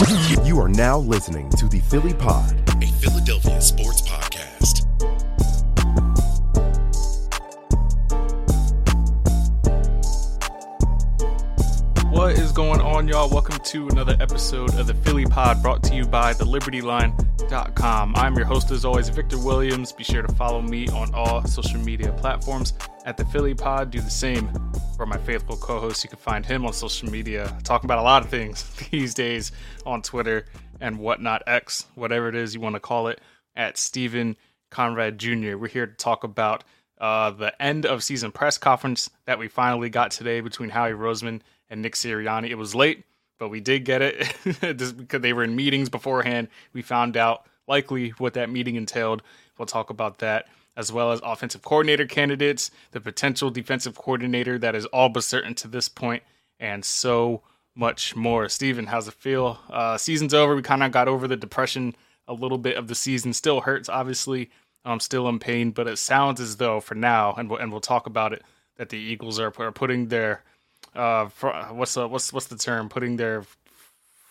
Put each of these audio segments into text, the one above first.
You are now listening to the Philly Pod, a Philadelphia sports podcast. What is going on, y'all? Welcome to another episode of the Philly Pod brought to you by thelibertyline.com. I'm your host, as always, Victor Williams. Be sure to follow me on all social media platforms at the Philly Pod. Do the same for my faithful co host. You can find him on social media, talking about a lot of things these days on Twitter and whatnot, X, whatever it is you want to call it, at Stephen Conrad Jr. We're here to talk about uh, the end of season press conference that we finally got today between Howie Roseman and Nick Sirianni. It was late, but we did get it just because they were in meetings beforehand. We found out likely what that meeting entailed. We'll talk about that as well as offensive coordinator candidates, the potential defensive coordinator that is all but certain to this point, and so much more. Steven, how's it feel? Uh, season's over. We kind of got over the depression a little bit of the season. Still hurts, obviously. I'm still in pain, but it sounds as though for now, and we'll, and we'll talk about it, that the Eagles are, are putting their uh, what's the, what's what's the term? Putting their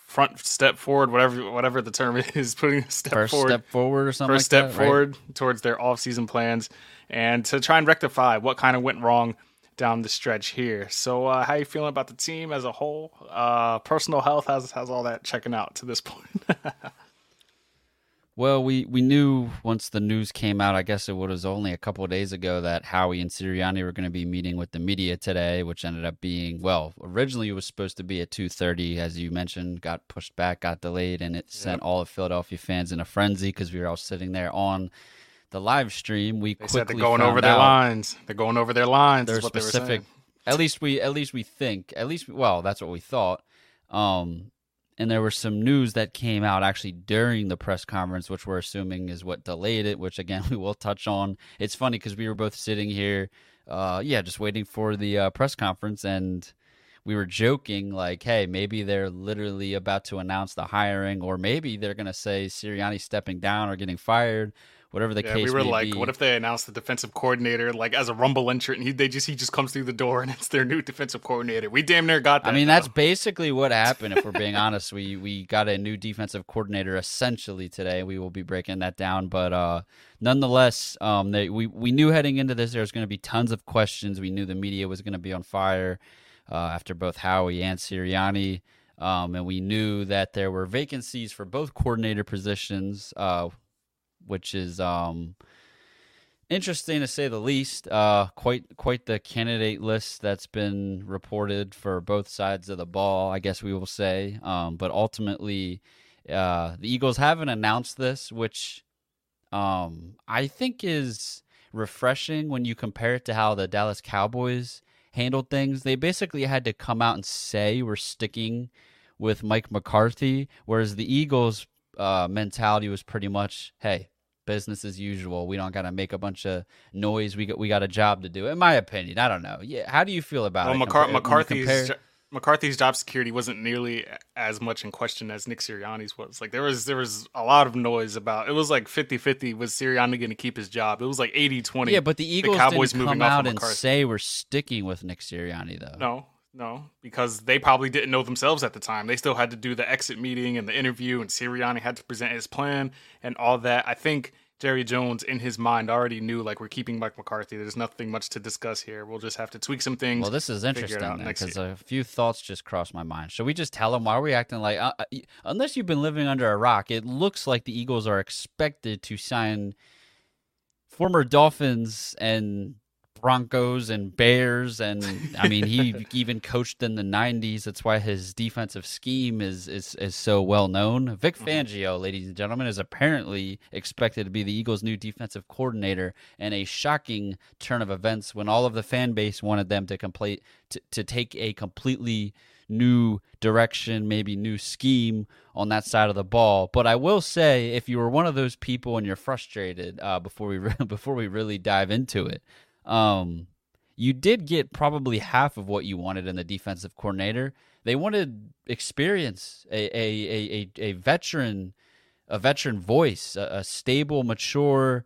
front step forward, whatever whatever the term is, putting a step first forward, step forward or something. First like step that, forward right? towards their off-season plans, and to try and rectify what kind of went wrong down the stretch here. So, uh, how you feeling about the team as a whole? Uh, personal health, has how's all that checking out to this point? Well, we, we knew once the news came out, I guess it was only a couple of days ago, that Howie and Sirianni were going to be meeting with the media today, which ended up being well. Originally, it was supposed to be at two thirty, as you mentioned, got pushed back, got delayed, and it yep. sent all of Philadelphia fans in a frenzy because we were all sitting there on the live stream. We they quickly said they're going over their lines. They're going over their lines. Their specific. At least we, at least we think, at least well, that's what we thought. Um, and there was some news that came out actually during the press conference, which we're assuming is what delayed it. Which again we will touch on. It's funny because we were both sitting here, uh, yeah, just waiting for the uh, press conference, and we were joking like, "Hey, maybe they're literally about to announce the hiring, or maybe they're going to say Sirianni stepping down or getting fired." Whatever the yeah, case. We were like, be. what if they announced the defensive coordinator like as a Rumble entrant? And he they just he just comes through the door and it's their new defensive coordinator. We damn near got that. I mean, though. that's basically what happened. If we're being honest, we we got a new defensive coordinator essentially today. We will be breaking that down, but uh, nonetheless, um, they, we we knew heading into this there was going to be tons of questions. We knew the media was going to be on fire uh, after both Howie and Sirianni. Um, and we knew that there were vacancies for both coordinator positions. Uh, which is um, interesting to say the least. Uh, quite quite the candidate list that's been reported for both sides of the ball. I guess we will say, um, but ultimately, uh, the Eagles haven't announced this, which um, I think is refreshing when you compare it to how the Dallas Cowboys handled things. They basically had to come out and say we're sticking with Mike McCarthy, whereas the Eagles uh, mentality was pretty much, hey, business as usual. We don't got to make a bunch of noise. We got we got a job to do. In my opinion, I don't know. Yeah, how do you feel about well, it? McCar- McCarthy's McCarthy's job security wasn't nearly as much in question as Nick Sirianni's was. Like there was there was a lot of noise about. It was like 50-50 was Sirianni going to keep his job. It was like 80-20. Yeah, but the Eagles the Cowboys didn't come out and say we're sticking with Nick Sirianni though. No, no, because they probably didn't know themselves at the time. They still had to do the exit meeting and the interview, and Sirianni had to present his plan and all that. I think Jerry Jones in his mind already knew like we're keeping Mike McCarthy. There's nothing much to discuss here. We'll just have to tweak some things. Well, this is interesting because a few thoughts just crossed my mind. Should we just tell them why are we acting like? Uh, uh, unless you've been living under a rock, it looks like the Eagles are expected to sign former Dolphins and Broncos and Bears, and I mean he even coached in the '90s. That's why his defensive scheme is is is so well known. Vic Mm-hmm. Fangio, ladies and gentlemen, is apparently expected to be the Eagles' new defensive coordinator, and a shocking turn of events when all of the fan base wanted them to complete to, to take a completely new direction, maybe new scheme on that side of the ball. But I will say, if you were one of those people and you're frustrated uh, before we re- before we really dive into it, um, you did get probably half of what you wanted in the defensive coordinator. They wanted experience, a a a, a, veteran, a veteran voice, a, a stable, mature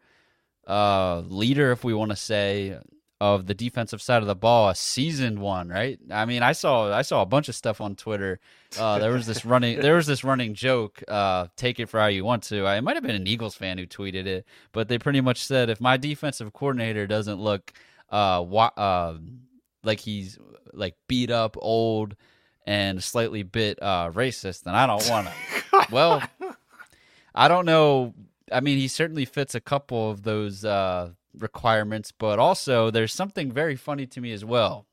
uh, leader, if we want to say, of the defensive side of the ball, a seasoned one, right? I mean, I saw I saw a bunch of stuff on Twitter. Uh, there was this running there was this running joke. Uh, take it for how you want to. I, it might have been an Eagles fan who tweeted it, but they pretty much said if my defensive coordinator doesn't look uh, wa- uh like he's like beat up, old, and slightly bit uh, racist, then I don't want to. well, I don't know. I mean, he certainly fits a couple of those uh, requirements, but also there's something very funny to me as well.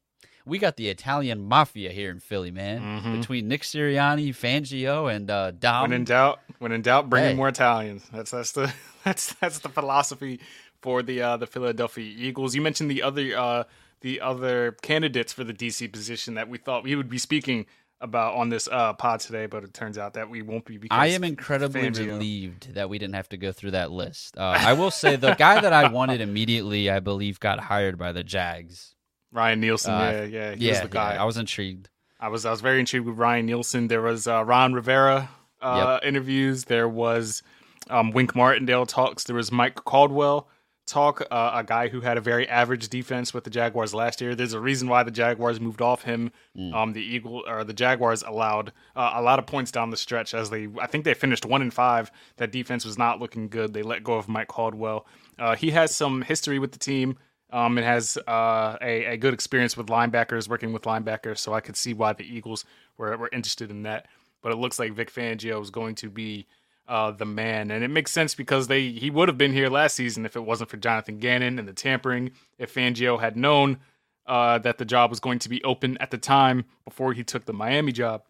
We got the Italian mafia here in Philly, man. Between Nick Sirianni, Fangio, and uh, Dom. when in doubt, when in doubt, bring Hey. in more Italians. That's that's the that's that's the philosophy for the uh, the Philadelphia Eagles. You mentioned the other uh, the other candidates for the DC position that we thought we would be speaking about on this uh, pod today, but it turns out that we won't be. Because I am incredibly relieved that we didn't have to go through that list. Uh, I will say the guy that I wanted immediately, I believe, got hired by the Jags. Ryan Nielsen. Uh, yeah, yeah, he yeah, was the guy. yeah, I was intrigued. I was I was very intrigued with Ryan Nielsen. There was uh, Ron Rivera uh, interviews. There was um, Wink Martindale talks. There was Mike Caldwell talk, uh, a guy who had a very average defense with the Jaguars last year. There's a reason why the Jaguars moved off him. Um, the Eagle or the Jaguars allowed uh, a lot of points down the stretch as they I think they finished one in five. That defense was not looking good. They let go of Mike Caldwell. Uh, he has some history with the team. Um, it has uh, a, a good experience with linebackers, working with linebackers, so I could see why the Eagles were, were interested in that. But it looks like Vic Fangio is going to be uh, the man, and it makes sense because they he would have been here last season if it wasn't for Jonathan Gannon and the tampering. If Fangio had known uh, that the job was going to be open at the time before he took the Miami job,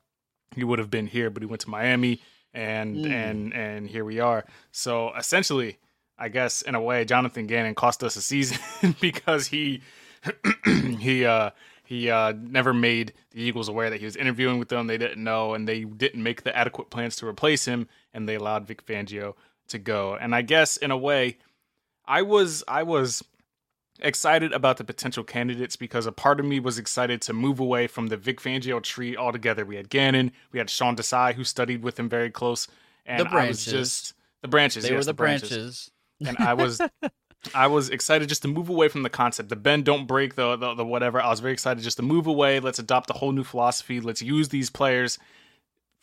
he would have been here. But he went to Miami, and and and here we are. So essentially, I guess in a way, Jonathan Gannon cost us a season because he he uh he uh never made the Eagles aware that he was interviewing with them. They didn't know, and they didn't make the adequate plans to replace him, and they allowed Vic Fangio to go. And I guess in a way, I was I was excited about the potential candidates because a part of me was excited to move away from the Vic Fangio tree altogether. We had Gannon, we had Sean Desai, who studied with him very close, and The I was branches. just the branches. They yes, were the branches branches. and I was I was excited just to move away from the concept, the bend don't break, the, the the whatever. I was very excited just to move away. Let's adopt a whole new philosophy. Let's use these players.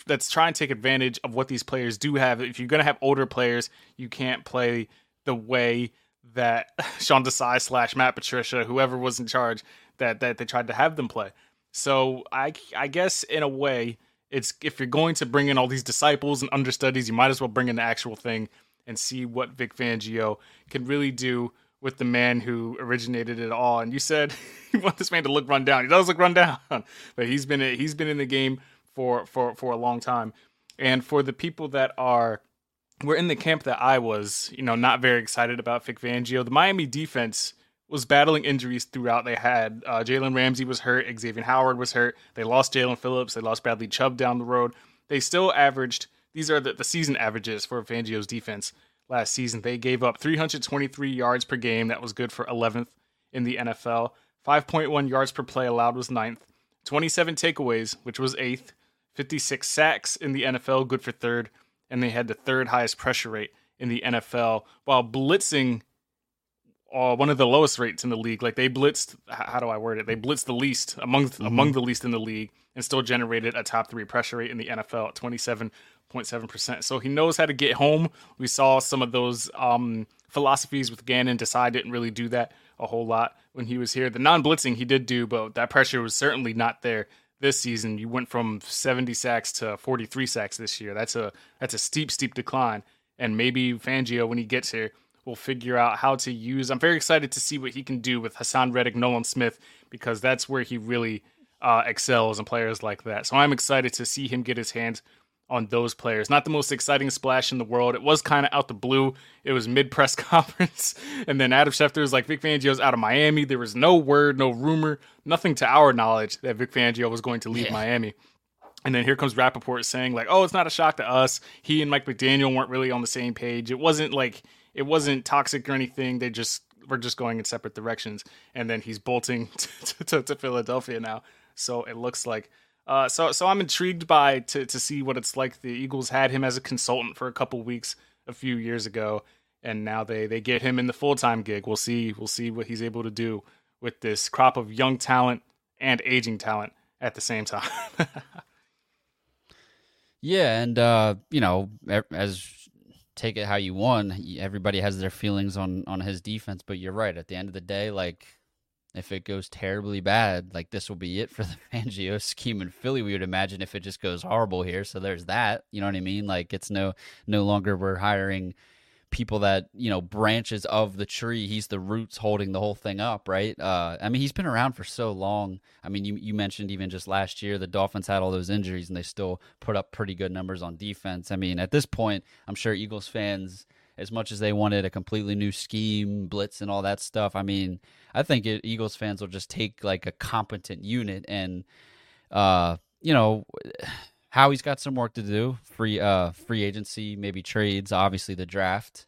Let's try and take advantage of what these players do have. If you're gonna have older players, you can't play the way that Sean Desai slash Matt Patricia, whoever was in charge, that that they tried to have them play. So I I guess in a way, it's if you're going to bring in all these disciples and understudies, you might as well bring in the actual thing and see what Vic Fangio can really do with the man who originated it all. And you said you want this man to look run down. He does look run down, but he's been he's been in the game for for for a long time. And for the people that are we're in the camp that I was, you know, not very excited about Vic Fangio. The Miami defense was battling injuries throughout. They had uh, Jalen Ramsey was hurt, Xavier Howard was hurt. They lost Jaelan Phillips. They lost Bradley Chubb down the road. They still averaged. These are the, the season averages for Fangio's defense last season. They gave up 323 yards per game. That was good for 11th in the NFL. 5.1 yards per play allowed was ninth. 27 takeaways, which was eighth. 56 sacks in the NFL, good for third. And they had the third highest pressure rate in the NFL while blitzing uh, one of the lowest rates in the league. Like they blitzed, how do I word it? They blitzed the least among among the least in the league, and still generated a top three pressure rate in the NFL at twenty seven point seven percent. So he knows how to get home. We saw some of those um, philosophies with Gannon. Desai didn't really do that a whole lot when he was here. The non blitzing he did do, but that pressure was certainly not there this season. You went from 70 sacks to 43 sacks this year. That's a that's a steep, steep decline. And maybe Fangio, when he gets here, will figure out how to use. I'm very excited to see what he can do with Haason Reddick, Nolan Smith, because that's where he really uh, excels and players like that. So I'm excited to see him get his hands on those players. Not the most exciting splash in the world. It was kind of out the blue. It was mid press conference. and then Adam Schefter was like, Vic Fangio's out of Miami. There was no word, no rumor, nothing to our knowledge that Vic Fangio was going to leave yeah. Miami. And then here comes Rapoport saying, like, oh, it's not a shock to us. He and Mike McDaniel weren't really on the same page. It wasn't like, it wasn't toxic or anything. They just were just going in separate directions. And then he's bolting to, to, to Philadelphia now. So it looks like uh, so so I'm intrigued by to to see what it's like. The Eagles had him as a consultant for a couple weeks a few years ago, and now they they get him in the full time gig. We'll see we'll see what he's able to do with this crop of young talent and aging talent at the same time. yeah, and uh, you know, as take it how you want, everybody has their feelings on on his defense, but you're right. At the end of the day, like if it goes terribly bad, like this will be it for the Fangio scheme in Philly. We would imagine if it just goes horrible here. So there's that. You know what I mean? Like it's no no longer we're hiring people that you know branches of the tree. He's the roots holding the whole thing up, right? Uh, I mean, he's been around for so long. I mean, you you mentioned even just last year the Dolphins had all those injuries and they still put up pretty good numbers on defense. I mean, at this point, I'm sure Eagles fans as much as they wanted a completely new scheme, blitz, and all that stuff. I mean, I think it, Eagles fans will just take like a competent unit and, uh, you know, Howie's got some work to do. Free, uh, free agency, maybe trades. Obviously, the draft.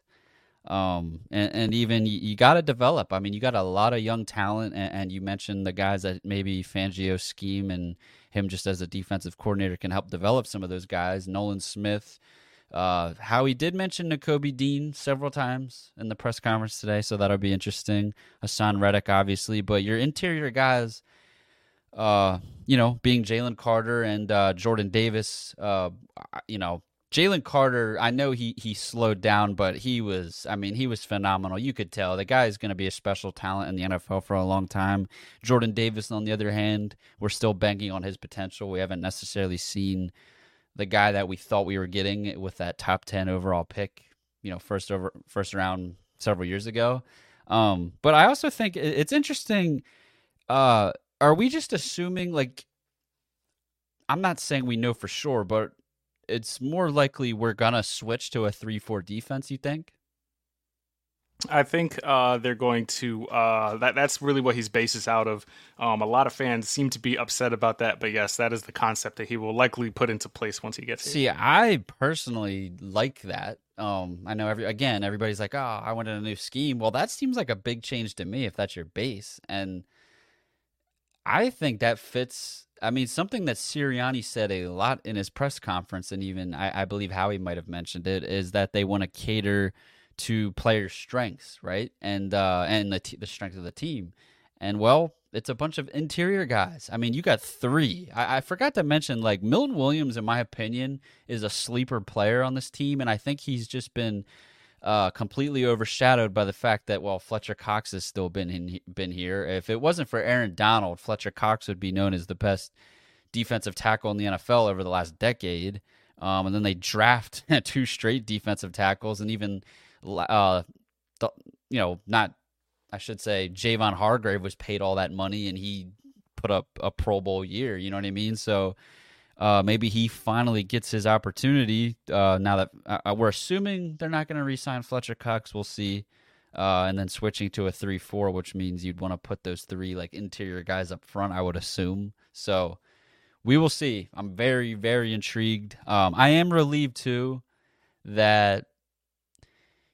Um, and, and even you, you got to develop. I mean, you got a lot of young talent, and, and you mentioned the guys that maybe Fangio scheme and him just as a defensive coordinator can help develop some of those guys. Nolan Smith, uh, Howie did mention Nakobe Dean several times in the press conference today, so that'll be interesting. Haason Reddick, obviously, but your interior guys, uh, you know, being Jalen Carter and uh, Jordan Davis, uh, you know, Jalen Carter, I know he he slowed down, but he was, I mean, he was phenomenal. You could tell the guy is going to be a special talent in the NFL for a long time. Jordan Davis, on the other hand, we're still banking on his potential. We haven't necessarily seen the guy that we thought we were getting with that top 10 overall pick, you know, first over first round several years ago. Um, but I also think it's interesting uh are we just assuming like I'm not saying we know for sure, but it's more likely we're going to switch to a 3-4 defense, you think? I think uh, they're going to. Uh, that that's really what he's bases out of. Um, a lot of fans seem to be upset about that, but yes, that is the concept that he will likely put into place once he gets here. See, I personally like that. Um, I know every again, everybody's like, "Oh, I wanted a new scheme." Well, that seems like a big change to me if that's your base, and I think that fits. I mean, something that Sirianni said a lot in his press conference, and even I, I believe Howie might have mentioned it, is that they want to cater to players' strengths, right? And uh, and the t- the strength of the team. And well, it's a bunch of interior guys. I mean, you got three. I, I forgot to mention, like Milton Williams, in my opinion, is a sleeper player on this team, and I think he's just been uh, completely overshadowed by the fact that well, Fletcher Cox has still been in, been here. If it wasn't for Aaron Donald, Fletcher Cox would be known as the best defensive tackle in the NFL over the last decade. Um, and then they draft two straight defensive tackles, and even uh, you know, not I should say Javon Hargrave was paid all that money and he put up a Pro Bowl year. You know what I mean? So uh, maybe he finally gets his opportunity. Uh, now that uh, uh we're assuming they're not going to re-sign Fletcher Cox, we'll see. Uh, and then switching to a three-four, which means you'd want to put those three like interior guys up front. I would assume. So we will see. I'm very, very intrigued. Um, I am relieved too that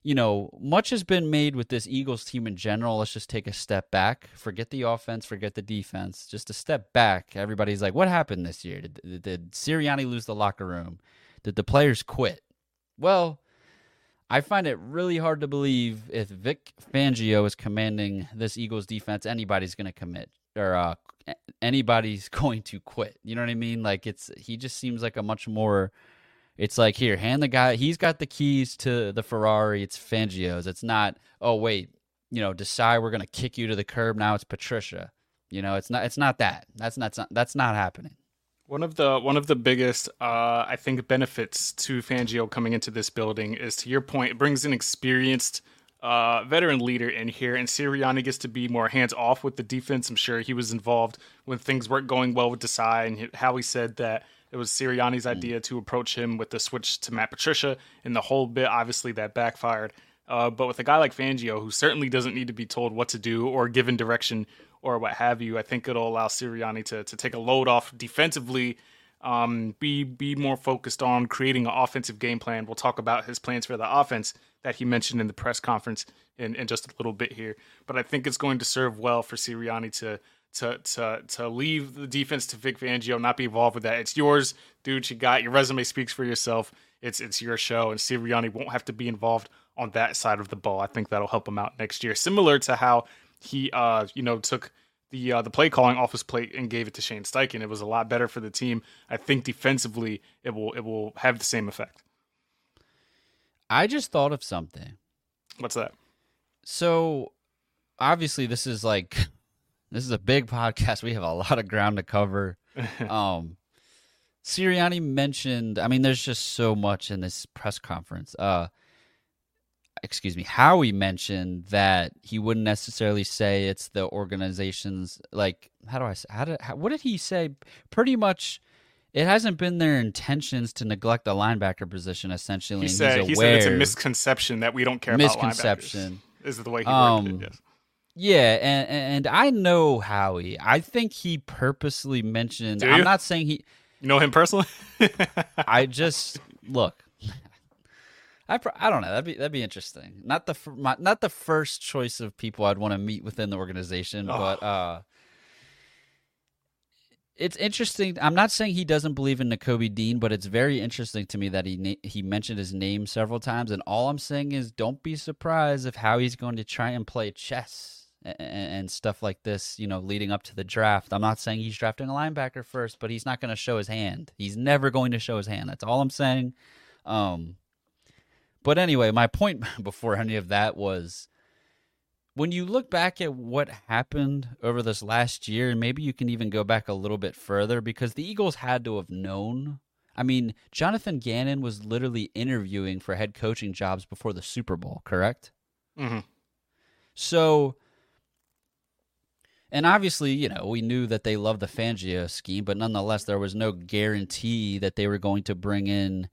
you know, much has been made with this Eagles team in general. Let's just take a step back. Forget the offense, forget the defense. Just a step back. Everybody's like, what happened this year? Did, did, did Sirianni lose the locker room? Did the players quit? Well, I find it really hard to believe if Vic Fangio is commanding this Eagles defense, anybody's going to commit or uh, anybody's going to quit. You know what I mean? Like it's he just seems like a much more It's like here, hand the guy. He's got the keys to the Ferrari. It's Fangio's. It's not. Oh wait, you know, Desai we're gonna kick you to the curb. Now it's Patricia. You know, it's not. It's not that. That's not. That's not happening. One of the one of the biggest, uh, I think, benefits to Fangio coming into this building is, to your point, it brings an experienced uh, veteran leader in here, and Sirianni gets to be more hands off with the defense. I'm sure he was involved when things weren't going well with Desai, and how he said that it was Sirianni's idea to approach him with the switch to Matt Patricia, and the whole bit obviously that backfired. Uh, but with a guy like Fangio, who certainly doesn't need to be told what to do or given direction or what have you, I think it'll allow Sirianni to to take a load off defensively. Um, be be more focused on creating an offensive game plan. We'll talk about his plans for the offense that he mentioned in the press conference in, in just a little bit here. But I think it's going to serve well for Sirianni to to to to leave the defense to Vic Fangio, not be involved with that. It's yours, dude. You got your resume speaks for yourself. It's it's your show, and Sirianni won't have to be involved on that side of the ball. I think that'll help him out next year. Similar to how he uh you know took the uh, the play calling off his plate and gave it to Shane Steichen. It was a lot better for the team. I think defensively it will it will have the same effect. I just thought of something. What's that? So obviously this is like this is a big podcast. We have a lot of ground to cover. um Sirianni mentioned, I mean there's just so much in this press conference. Uh excuse me, Howie mentioned that he wouldn't necessarily say it's the organization's like how do I say how did how, what did he say? Pretty much it hasn't been their intentions to neglect the linebacker position essentially. He said he's he said it's a misconception that we don't care misconception. about linebackers. Is the way he Um, worded it? Yes. Yeah, and and I know Howie. I think he purposely mentioned. I'm not saying he. You know him personally? I just look. I, pr- I don't know. That'd be that'd be interesting. Not the my, not the first choice of people I'd want to meet within the organization, Oh. but uh, it's interesting. I'm not saying he doesn't believe in Nakobe Dean, but it's very interesting to me that he na- he mentioned his name several times. And all I'm saying is, don't be surprised if Howie's going to try and play chess and, and stuff like this. You know, leading up to the draft. I'm not saying he's drafting a linebacker first, but he's not going to show his hand. He's never going to show his hand. That's all I'm saying. Um, but anyway, my point before any of that was when you look back at what happened over this last year, and maybe you can even go back a little bit further because the Eagles had to have known. I mean, Jonathan Gannon was literally interviewing for head coaching jobs before the Super Bowl, correct? hmm So, and obviously, you know, we knew that they loved the Fangio scheme, but nonetheless, there was no guarantee that they were going to bring in,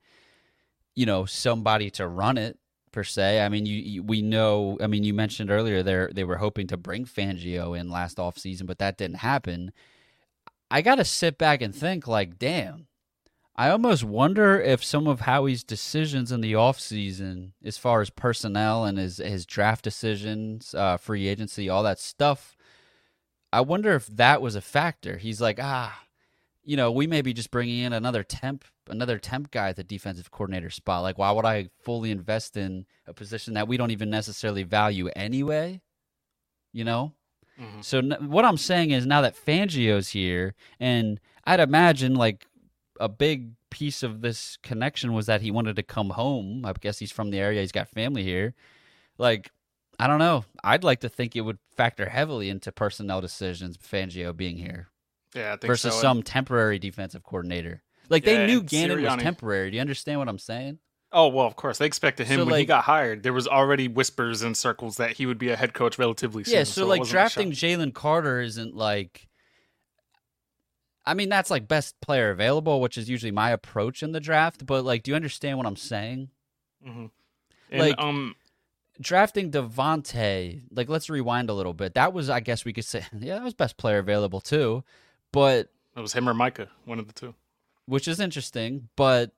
you know, somebody to run it per se. I mean, you, you we know. I mean, you mentioned earlier they they were hoping to bring Fangio in last offseason, but that didn't happen. I got to sit back and think, like, damn. I almost wonder if some of Howie's decisions in the offseason, as far as personnel and his, his draft decisions, uh, free agency, all that stuff, I wonder if that was a factor. He's like, ah, you know, we may be just bringing in another temp, another temp guy at the defensive coordinator spot. Like, why would I fully invest in a position that we don't even necessarily value anyway? You know? So n- what I'm saying is now that Fangio's here, and I'd imagine like a big piece of this connection was that he wanted to come home. I guess he's from the area. He's got family here. Like, I don't know. I'd like to think it would factor heavily into personnel decisions, Fangio being here Yeah, I think versus so. some temporary defensive coordinator. Like Yeah, they knew Gannon was temporary. Do you understand what I'm saying? Oh well, of course they expected him So, when he got hired. There was already whispers in circles that he would be a head coach relatively soon. Yeah, so, it like drafting. Jalen Carter isn't like. I mean, that's like best player available, which is usually my approach in the draft. But like, do you understand what I'm saying? And, like- um, Drafting DeVonta, like, let's rewind a little bit. That was, I guess, we could say, yeah, that was best player available too. But it was him or Micah, one of the two. which is interesting. But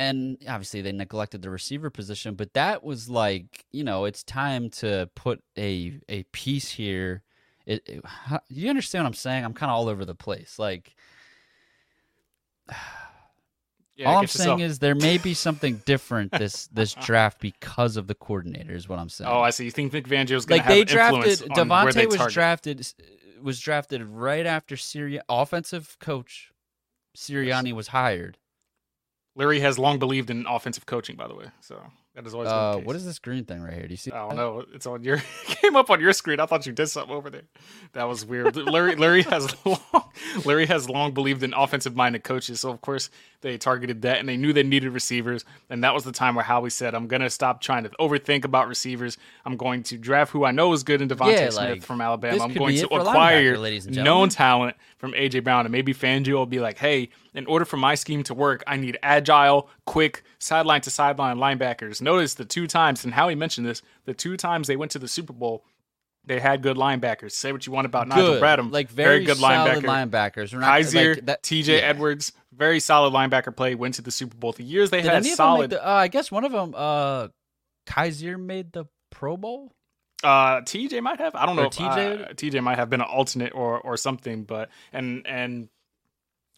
and obviously they neglected the receiver position, but that was like you know it's time to put a a piece here. It, it- how- you understand what I'm saying? I'm kind of all over the place. Like Yeah, all I'm saying is there may be something different this this draft because of the coordinator. Is what I'm saying. Oh, I see. You think Vic Fangio's going like to have they influence drafted on where they DeVonta was target? drafted was drafted right after Syria offensive coach Sirianni was hired. Lurie has long believed in offensive coaching, by the way. So that is always. Uh, case. is this green thing right here? Do you see? I don't that? know. It's on your came up on your screen. I thought you did something over there. That was weird. Lurie Lurie has long Lurie has long believed in offensive minded coaches. So of course they targeted that and they knew they needed receivers. And that was the time where Howie said, I'm gonna stop trying to overthink about receivers. I'm going to draft who I know is good in DeVonta Yeah, Smith like, from Alabama. I'm going to acquire linebacker, ladies and known talent from AJ Brown. And maybe Fangio will be like, hey, in order for my scheme to work, I need agile, quick, sideline to sideline linebackers. Notice the two times, and Howie mentioned this, the two times they went to the Super Bowl, they had good linebackers. Say what you want about Nigel Good, Bradham. like very, good solid linebacker. linebackers. We're not, Kyzir, like, that- TJ yeah. Edwards, very solid linebacker play, went to the Super Bowl. The years they Did had any of them solid. the? Uh, I guess one of them, uh, Kyzir made the Pro Bowl. Uh, TJ might have. I don't Or know. TJ? uh, TJ might have been an alternate or or something. But and and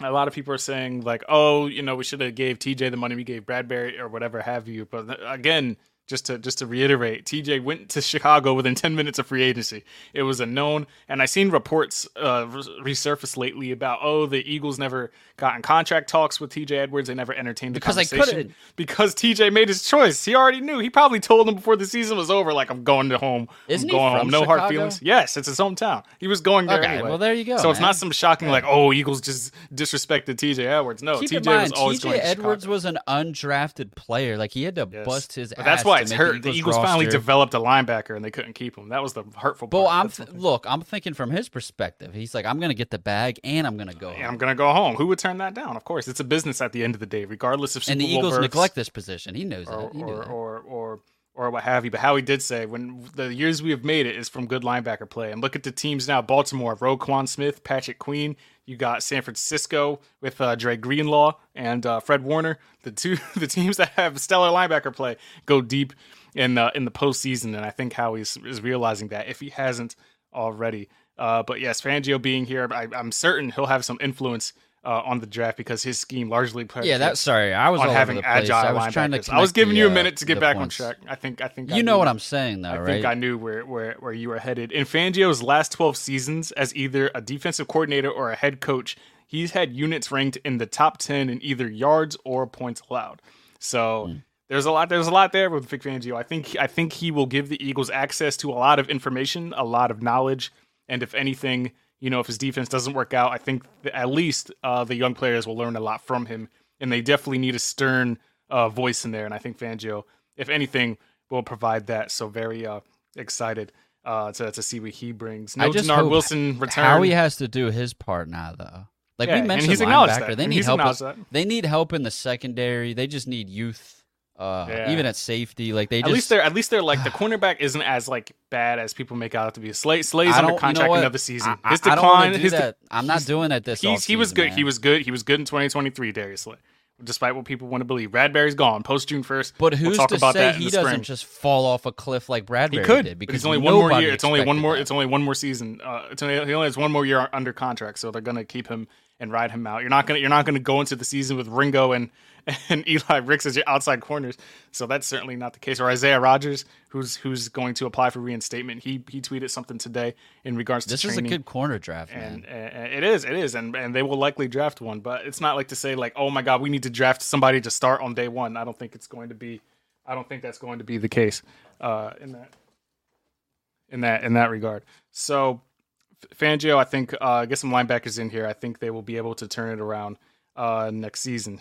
a lot of people are saying like, oh, you know, we should have gave TJ the money we gave Bradberry or whatever have you. But again, just to just to reiterate, TJ went to Chicago within ten minutes of free agency. It was a known, and I seen reports uh, resurface lately about oh, the Eagles never got in contract talks with TJ Edwards. They never entertained the Because they conversation couldn't. because TJ made his choice. He already knew. He probably told him before the season was over, like I'm going to home. Isn't I'm he going from home. No hard feelings. Yes, it's his hometown. He was going there Okay, anyway. well, there you go, So it's not some shocking like, oh, Eagles just disrespected TJ Edwards. No, Keep TJ in mind, was always TJ going to Edwards Chicago. was an undrafted player. Like he had to Yes. bust his But ass. that's why it's make hurt. The Eagles finally developed a linebacker and they couldn't keep him. That was the hurtful But part. I'm th- look. I'm thinking from his perspective. He's like, I'm gonna get the bag and I'm gonna go. And home. I'm gonna go home. Who would turn that down? Of course, it's a business at the end of the day, regardless of Super and the Bowl Eagles berths. neglect this position. He knows or that. He or, that. or or or what have you. But Howie did say when the years we have made it is from good linebacker play. And look at the teams now: Baltimore, Roquan Smith, Patrick Queen. You got San Francisco with uh, Dre Greenlaw and uh, Fred Warner. The two the teams that have stellar linebacker play go deep in uh, in the postseason. And I think Howie is, is realizing that if he hasn't already. Uh, but yes, Fangio being here, I, I'm certain he'll have some influence. Uh, on the draft because his scheme largely yeah, that's sorry. I was on having over the place. agile I was trying to. I was giving the, you a minute to get back points. on track. I think I think I You know knew- what I'm saying, though, I right? think I knew where, where where you were headed. In Fangio's last 12 seasons as either a defensive coordinator or a head coach, he's had units ranked in the top 10 in either yards or points allowed. So Hmm. there's a lot there's a lot there with Vic Fangio. I think I think he will give the Eagles access to a lot of information, a lot of knowledge, and if anything, you know, if his defense doesn't work out, I think at least uh, the young players will learn a lot from him, and they definitely need a stern uh, voice in there. And I think Fangio, if anything, will provide that. So very uh, excited uh, to to see what he brings. No I just Denard Wilson return. Howie has to do his part now, though. Like Yeah, we mentioned, he's linebacker. that, They need he's help. with-. They need help in the secondary. They just need youth. Uh, Yeah. even at safety, like they just at just least they're at least they're like the cornerback isn't as like bad as people make out to be. Slay Slay's I under don't- you know contract another season. I- His I- I don't decline, do his de- that. I'm not doing that this. He's, he was good. man. He was good. He was good in 2023. Darius Slay, despite what people want to believe. Bradberry's gone post June 1st. But we'll who's talk to about say that he doesn't spring. just fall off a cliff like Bradbury He could did? Because it's only one more year. It's only one more. that. It's only one more season. Uh, it's only, he only has one more year under contract, so they're gonna keep him and ride him out. You're not gonna you're not gonna go into the season with Ringo and and Eli Ricks as your outside corners. So that's certainly not the case. Or Isaiah Rodgers, who's who's going to apply for reinstatement. He he tweeted something today in regards to This is a good corner draft, And, man. and it is, it is, and and they will likely draft one. But it's not like to say like, oh my god, we need to draft somebody to start on day one. I don't think it's going to be. I don't think that's going to be the case uh, in that in that in that regard. So Fangio, I think uh, get some linebackers in here. I think they will be able to turn it around uh, next season.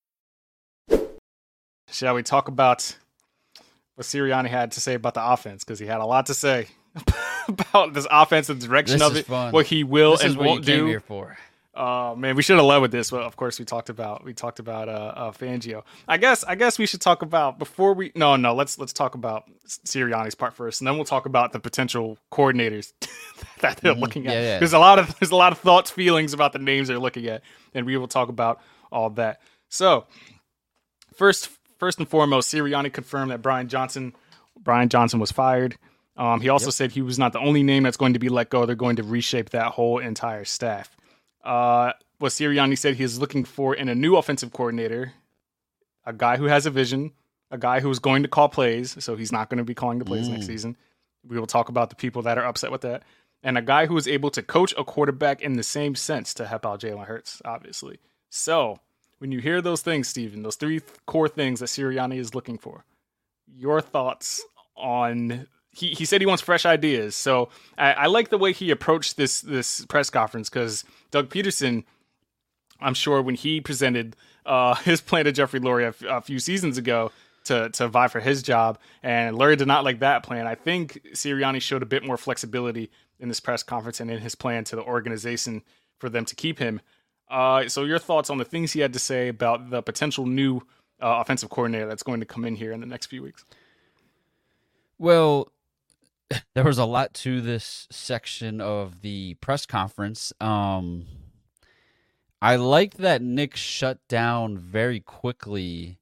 Shall we talk about what Sirianni had to say about the offense? Because he had a lot to say about this offense the direction This of it, fun. what he will this and won't do. Uh, man, we should have led with this, but of course we talked about we talked about uh, uh Fangio. I guess I guess we should talk about before we no no let's let's talk about Sirianni's part first, and then we'll talk about the potential coordinators that they're looking at. Mm-hmm. Yeah, yeah. There's a lot of there's a lot of thoughts, feelings about the names they're looking at, and we will talk about all that. So first first and foremost, Sirianni confirmed that Brian Johnson Brian Johnson was fired. Um, he also said he was not the only name that's going to be let go. They're going to reshape that whole entire staff. Uh, what Sirianni said he is looking for in a new offensive coordinator, a guy who has a vision, a guy who's going to call plays, so he's not going to be calling the plays next season. We will talk about the people that are upset with that, and a guy who is able to coach a quarterback in the same sense to help out Jalen Hurts, obviously. So when you hear those things, Stephen, those three core things that Sirianni is looking for, your thoughts on he, he said he wants fresh ideas. So I, I like the way he approached this this press conference because Doug Pederson, I'm sure when he presented uh, his plan to Jeffrey Lurie a, f- a few seasons ago to to vie for his job, and Lurie did not like that plan. I think Sirianni showed a bit more flexibility in this press conference and in his plan to the organization for them to keep him. Uh, so your thoughts on the things he had to say about the potential new uh, offensive coordinator that's going to come in here in the next few weeks? Well, there was a lot to this section of the press conference. Um, I liked that Nick shut down very quickly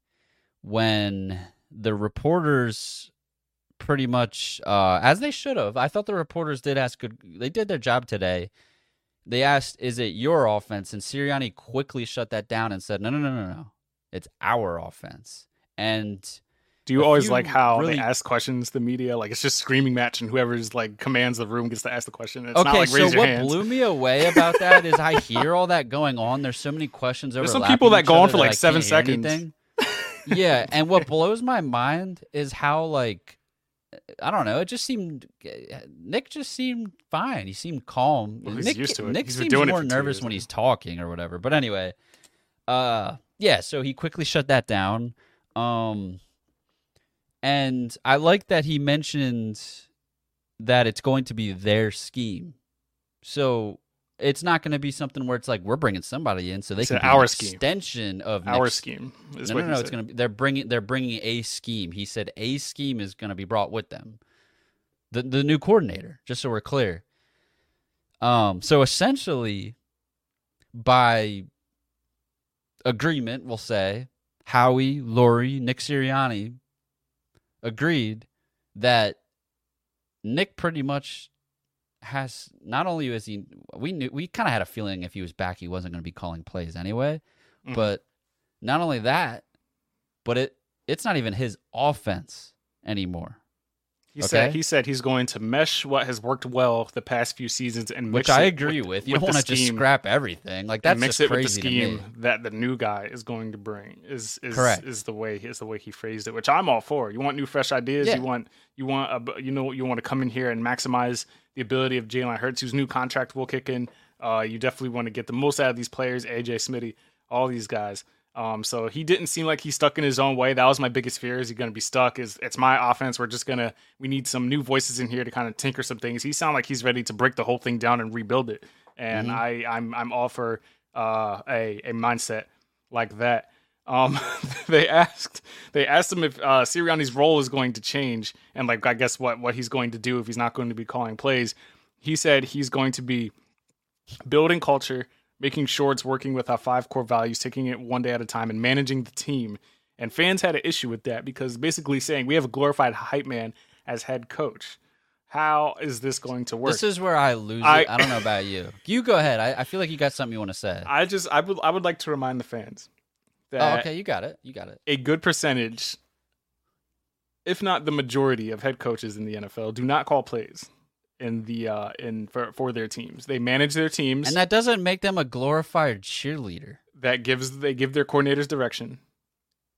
when the reporters pretty much uh, as they should have. I thought the reporters did ask good. They did their job today. They asked, "Is it your offense?" And Sirianni quickly shut that down and said, "No, no, no, no, no. It's our offense." And Do you always like how really- they ask questions? The media, like it's just screaming match, and whoever's like commands the room gets to ask the question. It's okay, not like so what hands. blew me away about that is I hear all that going on. There's so many questions There's some people that go on for, like, seven seconds. yeah, and what blows my mind is how like I don't know. It just seemed Nick just seemed fine. He seemed calm. Well, he's Nick, used to it. Nick He's seems more nervous years when he's talking or whatever. But anyway, uh, yeah. So he quickly shut that down. Um, and I like that he mentioned that it's going to be their scheme. So it's not going to be something where it's like we're bringing somebody in so they It's can an be our an scheme. extension of Our scheme is no, what no, no. said. It's gonna be. They're bringing. They're bringing a scheme. He said a scheme is gonna be brought with them. The the new coordinator. Just so we're clear. Um. So essentially, by agreement, we'll say Howie, Lurie, Nick Sirianni agreed that Nick pretty much has not only is he we knew we kind of had a feeling if he was back he wasn't going to be calling plays anyway Mhm. but not only that but it it's not even his offense anymore He said he said he's going to mesh what has worked well the past few seasons and which I agree with, you with don't want to just scrap everything like that's mix just it with the crazy scheme that the new guy is going to bring is is Correct. is the way is the way he phrased it, which I'm all for. You want new fresh ideas. Yeah. You want you want a, you know you want to come in here and maximize the ability of Jalen Hurts, whose new contract will kick in. Uh, you definitely want to get the most out of these players, AJ Smitty, all these guys. Um, so he didn't seem like he's stuck in his own way. That was my biggest fear. Is he going to be stuck? Is it's my offense? We're just gonna we need some new voices in here to kind of tinker some things. He sounded like he's ready to break the whole thing down and rebuild it. And I I'm I'm all for uh, a a mindset like that. Um, they asked they asked him if uh, Sirianni's role is going to change, and like I guess what what he's going to do if he's not going to be calling plays. He said he's going to be building culture, making sure it's working with our five core values, taking it one day at a time, and managing the team. And fans had an issue with that because basically saying we have a glorified hype man as head coach. How is this going to work? this is where I lose I- it. I don't know about you. You go ahead. I, I feel like you got something you want to say. I just I would I would like to remind the fans that oh okay you got it. You got it. a good percentage, if not the majority of head coaches in the NFL, do not call plays in the uh in for, for their teams. They manage their teams and that doesn't make them a glorified cheerleader that gives they give their coordinators direction.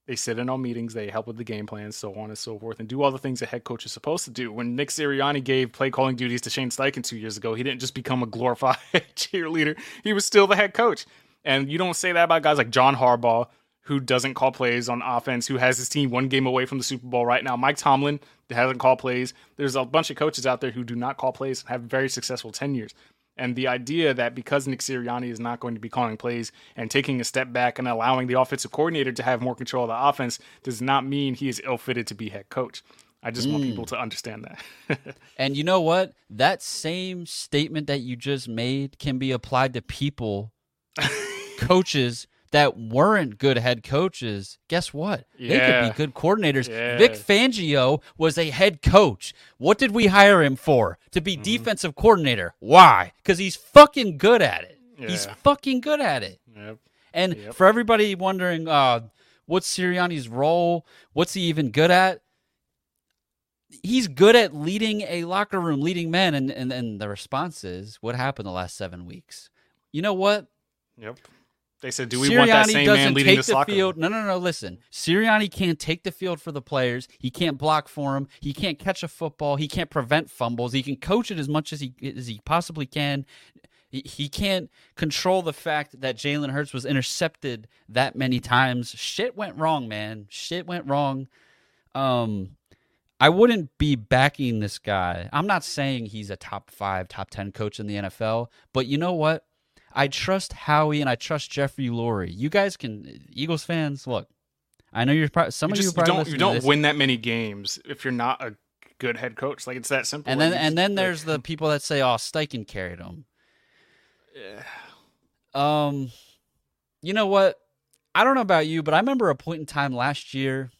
They sit in on meetings, they help with the game plan, so on and so forth, and do all the things a head coach is supposed to do. When Nick Sirianni gave play calling duties to Shane Steichen two years ago, he didn't just become a glorified cheerleader; he was still the head coach. And you don't say that about guys like John Harbaugh, who doesn't call plays on offense, who has his team one game away from the Super Bowl right now. Mike Tomlin hasn't called plays. There's a bunch of coaches out there who do not call plays and have very successful tenures. And the idea that because Nick Sirianni is not going to be calling plays and taking a step back and allowing the offensive coordinator to have more control of the offense does not mean he is ill fitted to be head coach. I just want hmm. people to understand that. And you know what? That same statement that you just made can be applied to people, coaches that weren't good head coaches. Guess what? They could be good coordinators. Yeah. Vic Fangio was a head coach. What did we hire him for? To be Mm-hmm. defensive coordinator. Why? Because he's fucking good at it. He's fucking good at it. yep. And Yep. for everybody wondering, uh, what's Sirianni's role? What's he even good at? He's good at leading a locker room, leading men, and, and, and the response is, what happened the last seven weeks? You know what? Yep. They said, do we want that same man leading take this the locker field. room? No, no, no. Listen, Sirianni can't take the field for the players. He can't block for them. He can't catch a football. He can't prevent fumbles. He can coach it as much as he as he possibly can. He, he can't control the fact that Jalen Hurts was intercepted that many times. Shit went wrong, man. Shit went wrong. Um, I wouldn't be backing this guy. I'm not saying he's a top five, top ten coach in the NFL, but you know what? I trust Howie and I trust Jeffrey Lurie. You guys can Eagles fans look. I know you're probably some You of just you you probably don't you don't win that many games if you're not a good head coach. Like it's that simple. And then you and then like- there's the people that say, "Oh, Steichen carried him." Um, you know what? I don't know about you, but I remember a point in time last year.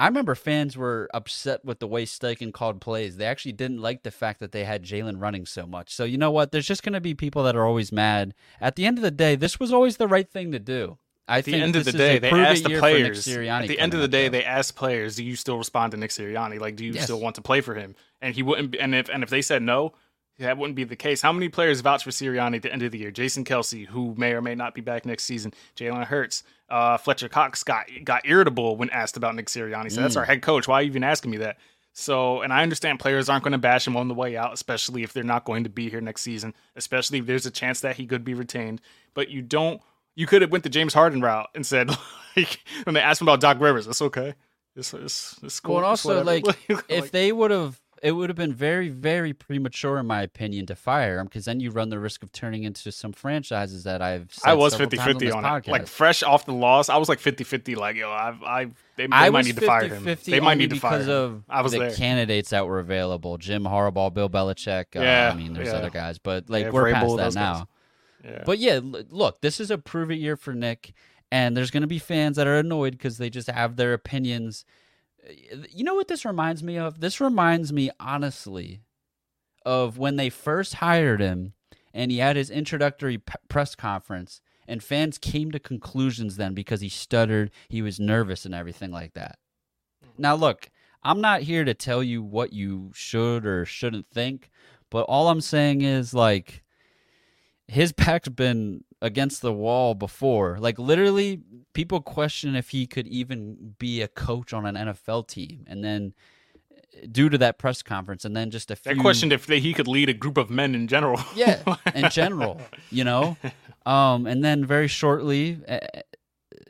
I remember fans were upset with the way Steichen called plays. They actually didn't like the fact that they had Jalen running so much. So you know what? There's just going to be people that are always mad. At the end of the day, this was always the right thing to do. I At the end of the day, they asked the year for Nick players. At the end of the day, though. they asked players, "Do you still respond to Nick Sirianni? Like, do you Yes. still want to play for him?" And he wouldn't. And if and if they said no, that wouldn't be the case. How many players vouch for Sirianni at the end of the year? Jason Kelce, who may or may not be back next season. Jalen Hurts, uh, Fletcher Cox got got irritable when asked about Nick Sirianni. So that's Mm. our head coach. Why are you even asking me that? So, and I understand players aren't going to bash him on the way out, especially if they're not going to be here next season, especially if there's a chance that he could be retained. But you don't. You could have went the James Harden route and said, like, when they asked him about Doc Rivers, that's okay. It's, it's, it's cool. Well, and also, like, Like, if they would have, it would have been very, very premature, in my opinion, to fire him because then you run the risk of turning into some franchises that I've. I was several 50 50 this on it. podcast. Like, fresh off the loss, I was like 50 50. Like, yo, I've, I've, they, they I might need to fire him. They might need to fire him. because him. of I was the there. candidates that were available: Jim Harbaugh, Bill Belichick. Uh, Yeah, I mean, there's yeah. other guys, but like Yeah, we're Vrabel, past that now. Yeah. But yeah, look, this is a prove it year for Nick, and there's going to be fans that are annoyed because they just have their opinions. You know what this reminds me of? This reminds me, honestly, of when they first hired him and he had his introductory p- press conference, and fans came to conclusions then because he stuttered, he was nervous, and everything like that. Mm-hmm. Now, look, I'm not here to tell you what you should or shouldn't think, but all I'm saying is like his back's been against the wall before. Like literally, people question if he could even be a coach on an NFL team, and then due to that press conference, and then just a few They questioned if they, he could lead a group of men in general. yeah, in general, you know. Um, and then very shortly uh,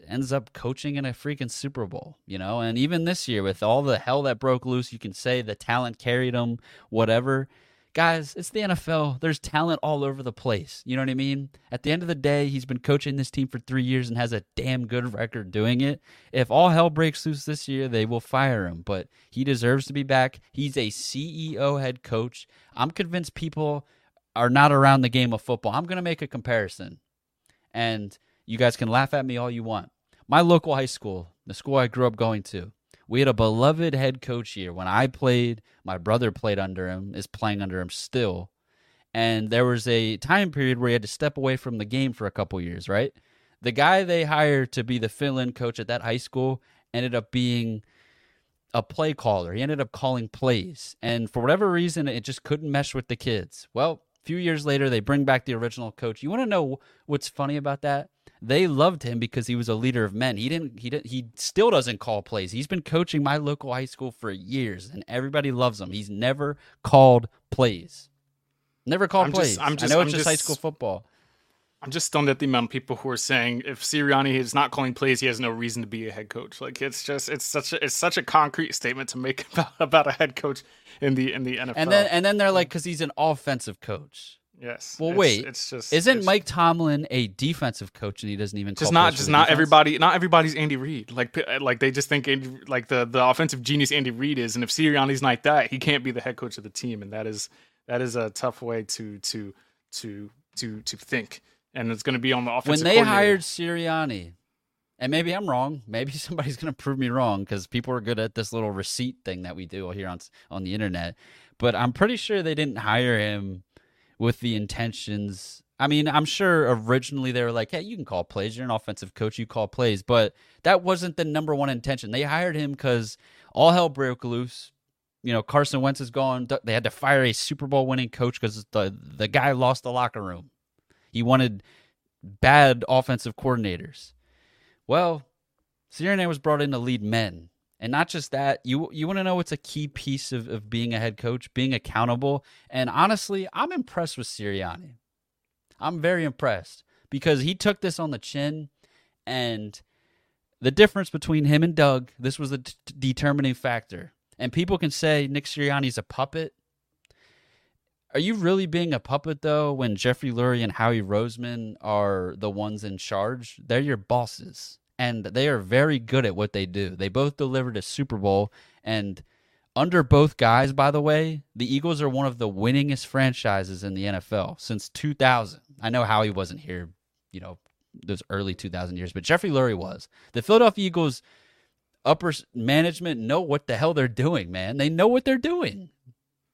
ends up coaching in a freaking Super Bowl, you know. And even this year, with all the hell that broke loose, you can say the talent carried him, whatever. Guys, it's the NFL. There's talent all over the place. You know what I mean? At the end of the day, he's been coaching this team for three years and has a damn good record doing it. If all hell breaks loose this year, they will fire him. But he deserves to be back. He's a CEO head coach. I'm convinced people are not around the game of football. I'm going to make a comparison. And you guys can laugh at me all you want. My local high school, the school I grew up going to, we had a beloved head coach here. When I played, my brother played under him, is playing under him still. And there was a time period where he had to step away from the game for a couple years, right? The guy they hired to be the fill in coach at that high school ended up being a play caller. He ended up calling plays. And for whatever reason, it just couldn't mesh with the kids. Well, a few years later, they bring back the original coach. You want to know what's funny about that? They loved him because he was a leader of men. He didn't. He didn't, he still doesn't call plays. He's been coaching my local high school for years, and everybody loves him. He's never called plays. Never called I'm plays. just- I'm just- I know it's I'm just, high school football. I'm just stunned at the amount of people who are saying if Sirianni is not calling plays, he has no reason to be a head coach. Like it's just it's such a it's such a concrete statement to make about, about a head coach in the in the NFL. And then and then they're like, because he's an offensive coach. Yes, Well, it's- wait. it's just Isn't it's Mike Tomlin a defensive coach and he doesn't even just not just not defense? everybody not everybody's Andy Reid. Like like they just think Andy, like the the offensive genius Andy Reid is, and if Sirianni's not that, he can't be the head coach of the team, and that is that is a tough way to to to to to think. And it's going to be on the offensive. when they hired Sirianni, and maybe I'm wrong. Maybe somebody's going to prove me wrong because people are good at this little receipt thing that we do here on on the internet. But I'm pretty sure they didn't hire him with the intentions. I mean, I'm sure originally they were like, "Hey, you can call plays. You're an offensive coach. You call plays." But that wasn't the number one intention. They hired him because all hell broke loose. You know, Carson Wentz is gone. They had to fire a Super Bowl winning coach because the the guy lost the locker room. He wanted bad offensive coordinators. Well, Sirianni was brought in to lead men. And not just that, you you want to know what's a key piece of, of being a head coach, being accountable. And honestly, I'm impressed with Sirianni. I'm very impressed because he took this on the chin and the difference between him and Doug, this was the d- determining factor. And people can say Nick Sirianni's a puppet. Are you really being a puppet though when Jeffrey Lurie and Howie Roseman are the ones in charge? They're your bosses and they are very good at what they do. They both delivered a Super Bowl and under both guys, by the way, the Eagles are one of the winningest franchises in the NFL since 2000. I know Howie wasn't here, you know, those early 2000 years, but Jeffrey Lurie was. The Philadelphia Eagles upper management know what the hell they're doing, man. They know what they're doing.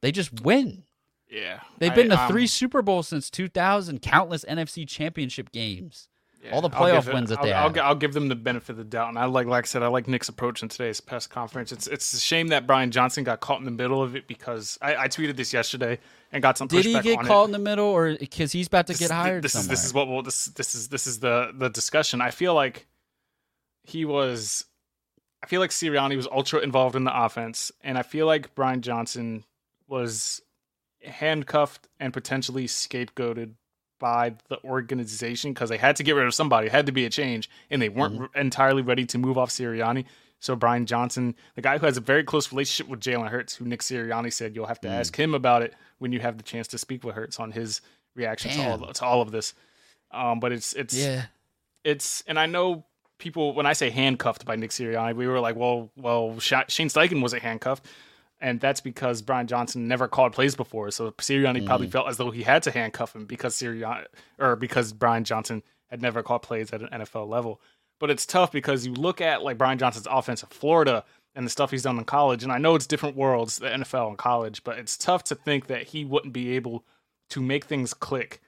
They just win. yeah, They've I- been to um, three Super Bowls since 2000, countless NFC championship games. Yeah, All the playoff it- wins that I'll, they I'll, have. gi- I'll give them the benefit of the doubt, and I like, like I said, I like Nick's approach in today's press conference. It's it's a shame that Brian Johnson got caught in the middle of it because I, I tweeted this yesterday and got some Did he get caught it. in the middle, or because he's about to This get hired This is this is what well this this is this is the the discussion. I feel like he was. I feel like Sirianni was ultra involved in the offense, and I feel like Brian Johnson was handcuffed and potentially scapegoated by the organization because they had to get rid of somebody. It had to be a change, and they weren't re- entirely ready to move off Sirianni. So Brian Johnson, the guy who has a very close relationship with Jalen Hurts, who Nick Sirianni said you'll have to ask him about it when you have the chance to speak with Hurts on his reaction to all, to all of this. Um, but it's it's yeah. it's and I know people when I say handcuffed by Nick Sirianni, we were like, well, well, Sha- Shane Steichen wasn't handcuffed, and that's because Brian Johnson never called plays before, so Sirianni Mm. probably felt as though he had to handcuff him because Sirianni or because Brian Johnson had never called plays at an NFL level. But it's tough because you look at like Brian Johnson's offense at Florida and the stuff he's done in college, and I know it's different worlds, the NFL and college, but it's tough to think that he wouldn't be able to make things click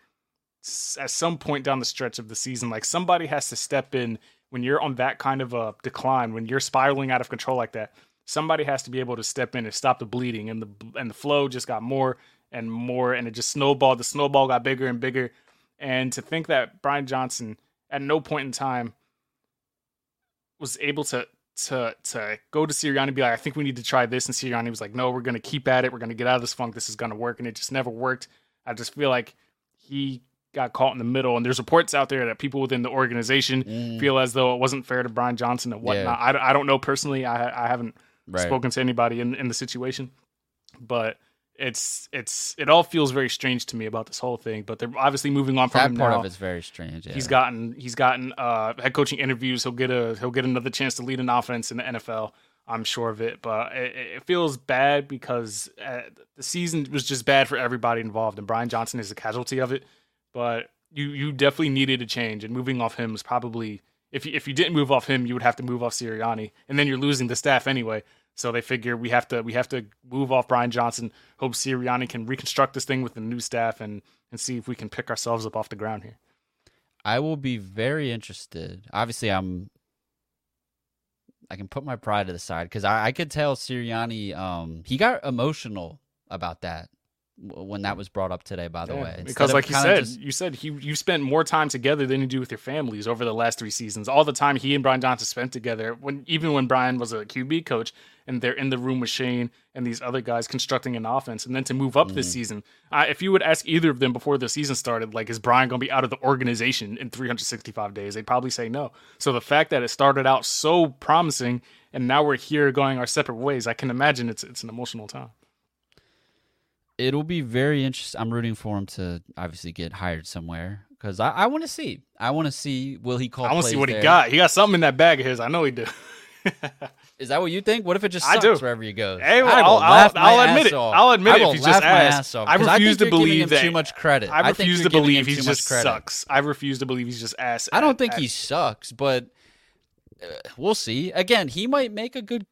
at some point down the stretch of the season. Like somebody has to step in when you're on that kind of a decline, when you're spiraling out of control like that. Somebody has to be able to step in and stop the bleeding, and the and the flow just got more and more, and it just snowballed. The snowball got bigger and bigger, and to think that Brian Johnson at no point in time was able to to to go to Sirianni and be like, I think we need to try this, and Sirianni was like, No, we're gonna keep at it. We're gonna get out of this funk. This is gonna work, and it just never worked. I just feel like he got caught in the middle, and there's reports out there that people within the organization Mm. feel as though it wasn't fair to Brian Johnson and whatnot. I, don't- I don't know personally. I I haven't Right. spoken to anybody in in the situation, but. It's it's it all feels very strange to me about this whole thing, but they're obviously moving on from That part now. of it's very strange. Yeah. He's gotten he's gotten uh, head coaching interviews. He'll get a he'll get another chance to lead an offense in the NFL. I'm sure of it, but it, it feels bad because uh, the season was just bad for everybody involved, and Brian Johnson is a casualty of it. But you you definitely needed a change, and moving off him was probably if you, if you didn't move off him, you would have to move off Sirianni, and then you're losing the staff anyway. So they figure we have to we have to move off Brian Johnson. Hope Sirianni can reconstruct this thing with the new staff and and see if we can pick ourselves up off the ground here. I will be very interested. Obviously, I'm. I can put my pride to the side because I, I could tell Sirianni. Um, he got emotional about that when that was brought up today. By the Yeah, way, Instead because like you said, just- you said he you spent more time together than you do with your families over the last three seasons. All the time he and Brian Johnson spent together, when even when Brian was a QB coach and they're in the room with Shane and these other guys constructing an offense, and then to move up Mm-hmm. this season, uh, if you would ask either of them before the season started, like is Brian going to be out of the organization in 365 days? They'd probably say no. So the fact that it started out so promising and now we're here going our separate ways, I can imagine it's it's an emotional time. It'll be very interesting. I'm rooting for him to obviously get hired somewhere because I, I want to see. I want to see. Will he call? I want to see what he got. He got something in that bag of his. I know he do. Is that what you think? What if it just I sucks do. wherever he goes? Hey, well, I will I'll- I'll- I'll admit ass it. off. I'll admit I it if you laugh just my ask. ass off, I refuse think to believe that- too much credit. I refuse you're to believe he just credit. sucks. I refuse to believe he's just ass. I don't think at- he sucks, but we'll see. Again, he might make a good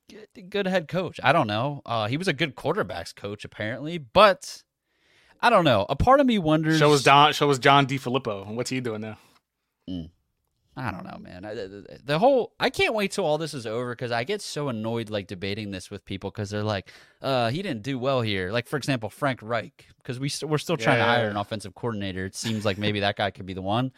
good head coach. I don't know. Uh, he was a good quarterbacks coach apparently, but I don't know. A part of me wonders. Show us Don. Show us John DeFilippo. What's he doing now? I don't know, man. I, the, the whole I can't wait till all this is over because I get so annoyed like debating this with people because they're like, uh, he didn't do well here. Like for example, Frank Reich because we st- we're still trying to Yeah. hire an offensive coordinator. It seems like maybe that guy could be the one.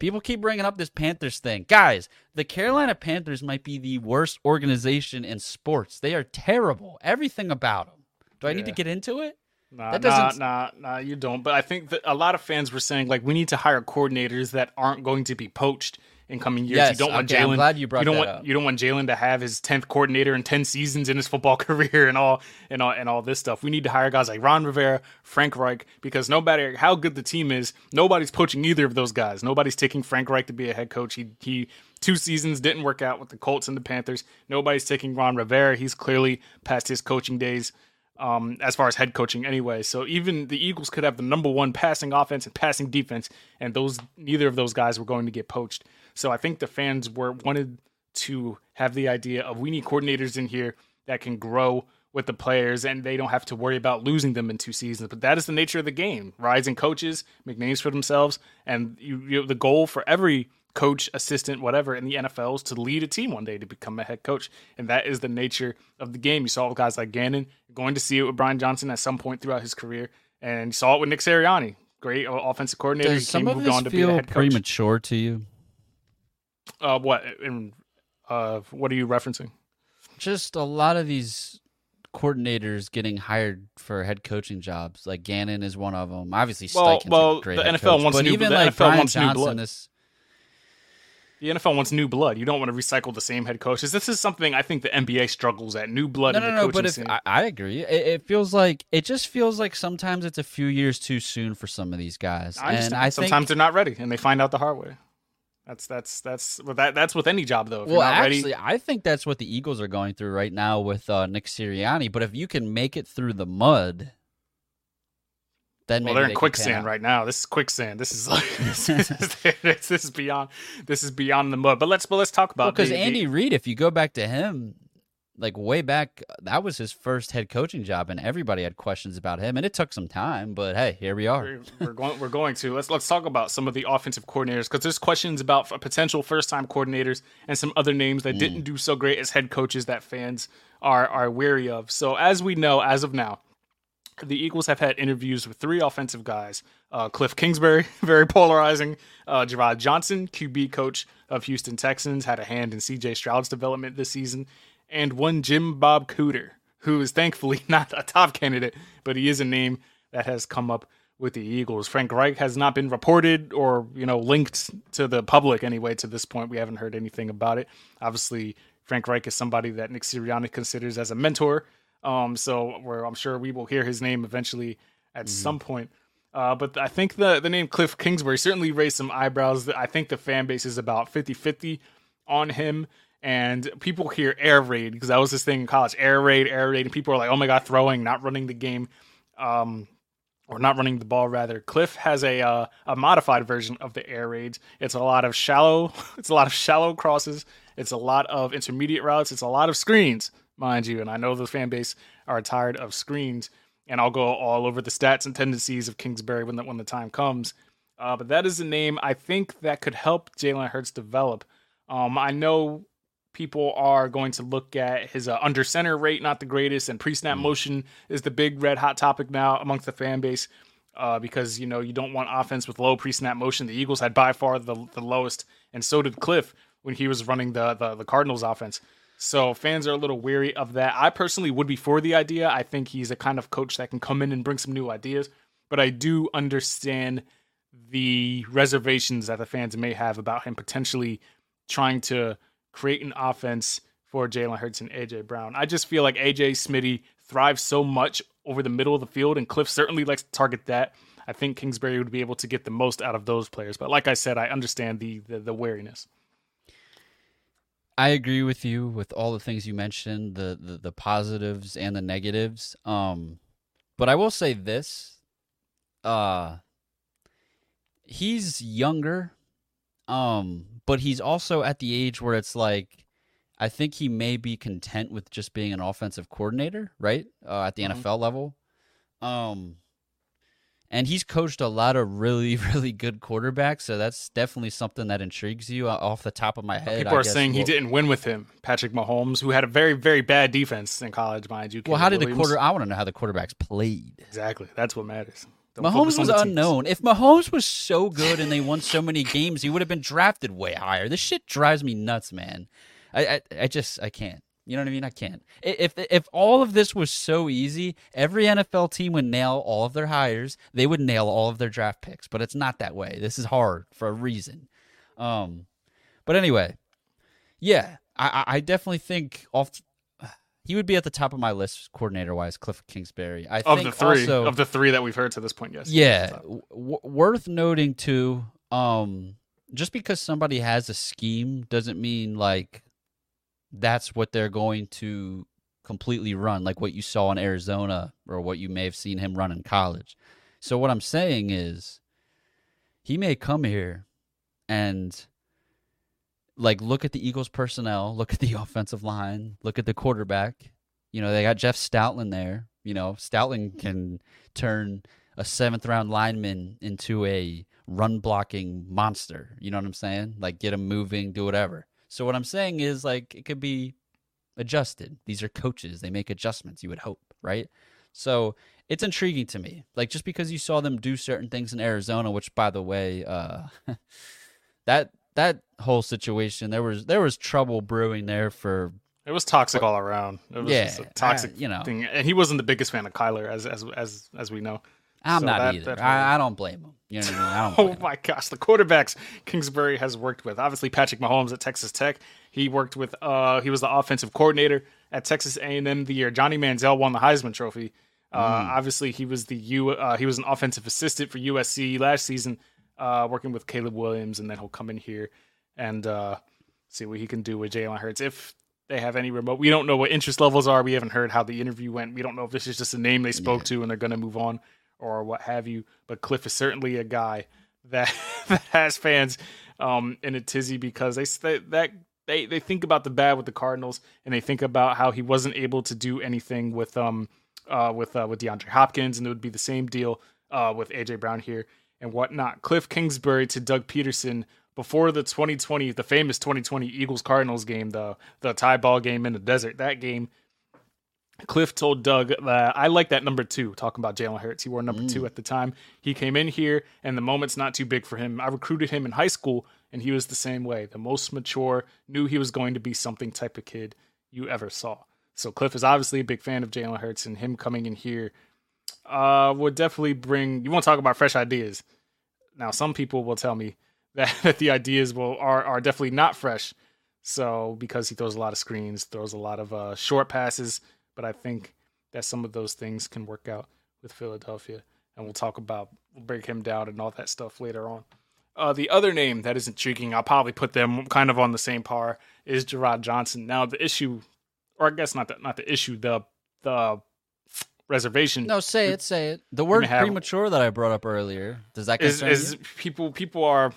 People keep bringing up this Panthers thing, guys. The Carolina Panthers might be the worst organization in sports. They are terrible. Everything about them. Do I need to get into it? Nah, That doesn't- nah, nah. You don't. But I think that a lot of fans were saying like we need to hire coordinators that aren't going to be poached in coming years. Yes, you don't want okay, Jalen. glad you brought don't that want up. you don't want Jalen to have his tenth coordinator in ten seasons in his football career and all and all and all this stuff. We need to hire guys like Ron Rivera, Frank Reich, because no matter how good the team is, nobody's poaching either of those guys. Nobody's taking Frank Reich to be a head coach. He he two seasons didn't work out with the Colts and the Panthers. Nobody's taking Ron Rivera. He's clearly past his coaching days um, as far as head coaching anyway. So even the Eagles could have the number one passing offense and passing defense, and those neither of those guys were going to get poached. So I think the fans were wanted to have the idea of we need coordinators in here that can grow with the players and they don't have to worry about losing them in two seasons. But that is the nature of the game. Rising coaches make names for themselves, and you, you the goal for every coach, assistant, whatever in the NFL is to lead a team one day to become a head coach. And that is the nature of the game. You saw guys like Gannon, going to see it with Brian Johnson at some point throughout his career, and you saw it with Nick Sirianni. Great offensive coordinator. Does some of this feel premature to you? Uh, what? In, uh, what are you referencing? just a lot of these coordinators getting hired for head coaching jobs. Like Gannon is one of them. Obviously, Well- Steichen's well, the NFL coach, wants but new- even the like NFL Brian wants new Johnson, blood. this The NFL wants new blood. You don't want to recycle the same head coaches. This is something I think the NBA struggles at. New blood. no, in no, the no. coaching But if. I, I agree, it, it feels like it just feels like sometimes it's a few years too soon for some of these guys. I understand. and I Sometimes think, they're not ready, and they find out the hard way. That's that's that's well, that that's with any job though. If well, you're not actually, ready, I think that's what the Eagles are going through right now with uh, Nick Sirianni. But if you can make it through the mud, then well, they're in pan quicksand right now. This is quicksand. This is like this, is, this is beyond this is beyond the mud. But let's but let's talk about because the- Andy Reid, if you go back to him, like way back, that was his first head coaching job, and everybody had questions about him, and it took some time. But hey, here we are. we're, we're going we're going to let's let's talk about some of the offensive coordinators because there's questions about potential first time coordinators and some other names that mm. didn't do so great as head coaches that fans are are wary of. So as we know, as of now, the Eagles have had interviews with three offensive guys: uh, Cliff Kingsbury, very polarizing; uh, Jerrod Johnson, QB coach of Houston Texans, had a hand in C.J. Stroud's development this season, and one Jim Bob Cooter, who is thankfully not a top candidate, but he is a name that has come up with the Eagles. Frank Reich has not been reported or you know linked to the public anyway. To this point, we haven't heard anything about it. Obviously, Frank Reich is somebody that Nick Sirianni considers as a mentor. Um, so where I'm sure we will hear his name eventually at some point. Uh, but I think the the name Cliff Kingsbury certainly raised some eyebrows. I think the fan base is about 50-50 on him. And people hear air raid because that was this thing in college air raid, air raid. And people are like, oh my God, throwing, not running the game. Um, or not running the ball rather. Cliff has a uh, a modified version of the air raids. It's a lot of shallow. It's a lot of shallow crosses. It's a lot of intermediate routes. It's a lot of screens, mind you. And I know the fan base are tired of screens. And I'll go all over the stats and tendencies of Kingsbury when the when the time comes. Uh, but that is a name I think that could help Jalen Hurts develop. Um, I know people are going to look at his uh, under center rate, not the greatest, and pre snap motion is the big red hot topic now amongst the fan base. Uh, because you know you don't want offense with low pre-snap motion. The Eagles had by far the, the lowest, and so did Cliff when he was running the, the the Cardinals offense. So fans are a little weary of that. I personally would be for the idea. I think he's a kind of coach that can come in and bring some new ideas. But I do understand the reservations that the fans may have about him potentially trying to create an offense for Jalen Hurts and AJ Brown. I just feel like AJ Smitty thrives so much over the middle of the field, and Cliff certainly likes to target that. I think Kingsbury would be able to get the most out of those players. But like I said, I understand the the, the wariness. I agree with you with all the things you mentioned, the the, the positives and the negatives. Um, but I will say this: uh, he's younger, um, but he's also at the age where it's like, I think he may be content with just being an offensive coordinator, right? Uh, at the Mhm. NFL level, um, and he's coached a lot of really, really good quarterbacks, so that's definitely something that intrigues you. Uh, Off the top of my head, People I are guess saying he didn't win with him. Patrick Mahomes, who had a very very bad defense in college, mind you. Well, how did the quarter? I want to know how the quarterbacks played. Exactly. That's what matters. Don't Mahomes was unknown. If Mahomes was so good and they won so many games, he would have been drafted way higher. This shit drives me nuts, man. I, I, I just, I can't. You know what I mean? I can't. If if all of this was so easy, every NFL team would nail all of their hires. They would nail all of their draft picks. But it's not that way. This is hard for a reason. Um, but anyway, yeah, I, I definitely think off. He would be at the top of my list, coordinator wise, Cliff Kingsbury. I Of the three, also, of the three that we've heard to this point, yes. yeah, w- worth noting too. Um, just because somebody has a scheme doesn't mean like that's what they're going to completely run, like what you saw in Arizona or what you may have seen him run in college. So what I'm saying is, he may come here and like look at the Eagles personnel, look at the offensive line, look at the quarterback. You know, they got Jeff Stoutland there. You know, Stoutland can turn a seventh round lineman into a run blocking monster. You know what I'm saying? Like get him moving, do whatever. So what I'm saying is like it could be adjusted. These are coaches. They make adjustments, you would hope, right? So it's intriguing to me. Like just because you saw them do certain things in Arizona, which by the way, uh that that whole situation, there was there was trouble brewing there for It was toxic all around. It was Yeah, just a toxic I- you know. thing. And he wasn't the biggest fan of Kyler, as as as as we know. I'm So not that- either. that I, I don't blame him. You know what I mean? I don't Oh my gosh, the quarterbacks Kingsbury has worked with. Obviously, Patrick Mahomes at Texas Tech. He worked with. Uh, he was the offensive coordinator at Texas A&M the year Johnny Manziel won the Heisman Trophy. Uh, Obviously, he was the U. Uh, he was an offensive assistant for USC last season, uh, working with Caleb Williams, and then he'll come in here and uh, see what he can do with Jalen Hurts if they have any remote. We don't know what interest levels are. We haven't heard how the interview went. We don't know if this is just a name they spoke to and they're going to move on or what have you. But Cliff is certainly a guy that, that has fans um, in a tizzy because they that they they think about the bad with the Cardinals and they think about how he wasn't able to do anything with um uh with uh, with DeAndre Hopkins and it would be the same deal uh with AJ Brown here and whatnot. Cliff Kingsbury to Doug Pederson before the 2020 the famous 2020 Eagles Cardinals game the the tie ball game in the desert that game Cliff told Doug that I like that number two, talking about Jalen Hurts. He wore number two at the time. He came in here, and the moment's not too big for him. I recruited him in high school, and he was the same way. The most mature, knew he was going to be something type of kid you ever saw. So Cliff is obviously a big fan of Jalen Hurts, and him coming in here uh, would definitely bring. You want to talk about fresh ideas? Now, some people will tell me that, that the ideas will are are definitely not fresh. So because he throws a lot of screens, throws a lot of uh, short passes, but I think that some of those things can work out with Philadelphia, and we'll talk about we'll break him down and all that stuff later on. Uh, the other name that is intriguing, I'll probably put them kind of on the same par, is Jerrod Johnson. Now the issue, or I guess not the not the issue, the the reservation. No, say it, say it. The word have- premature that I brought up earlier. Does that is is people people are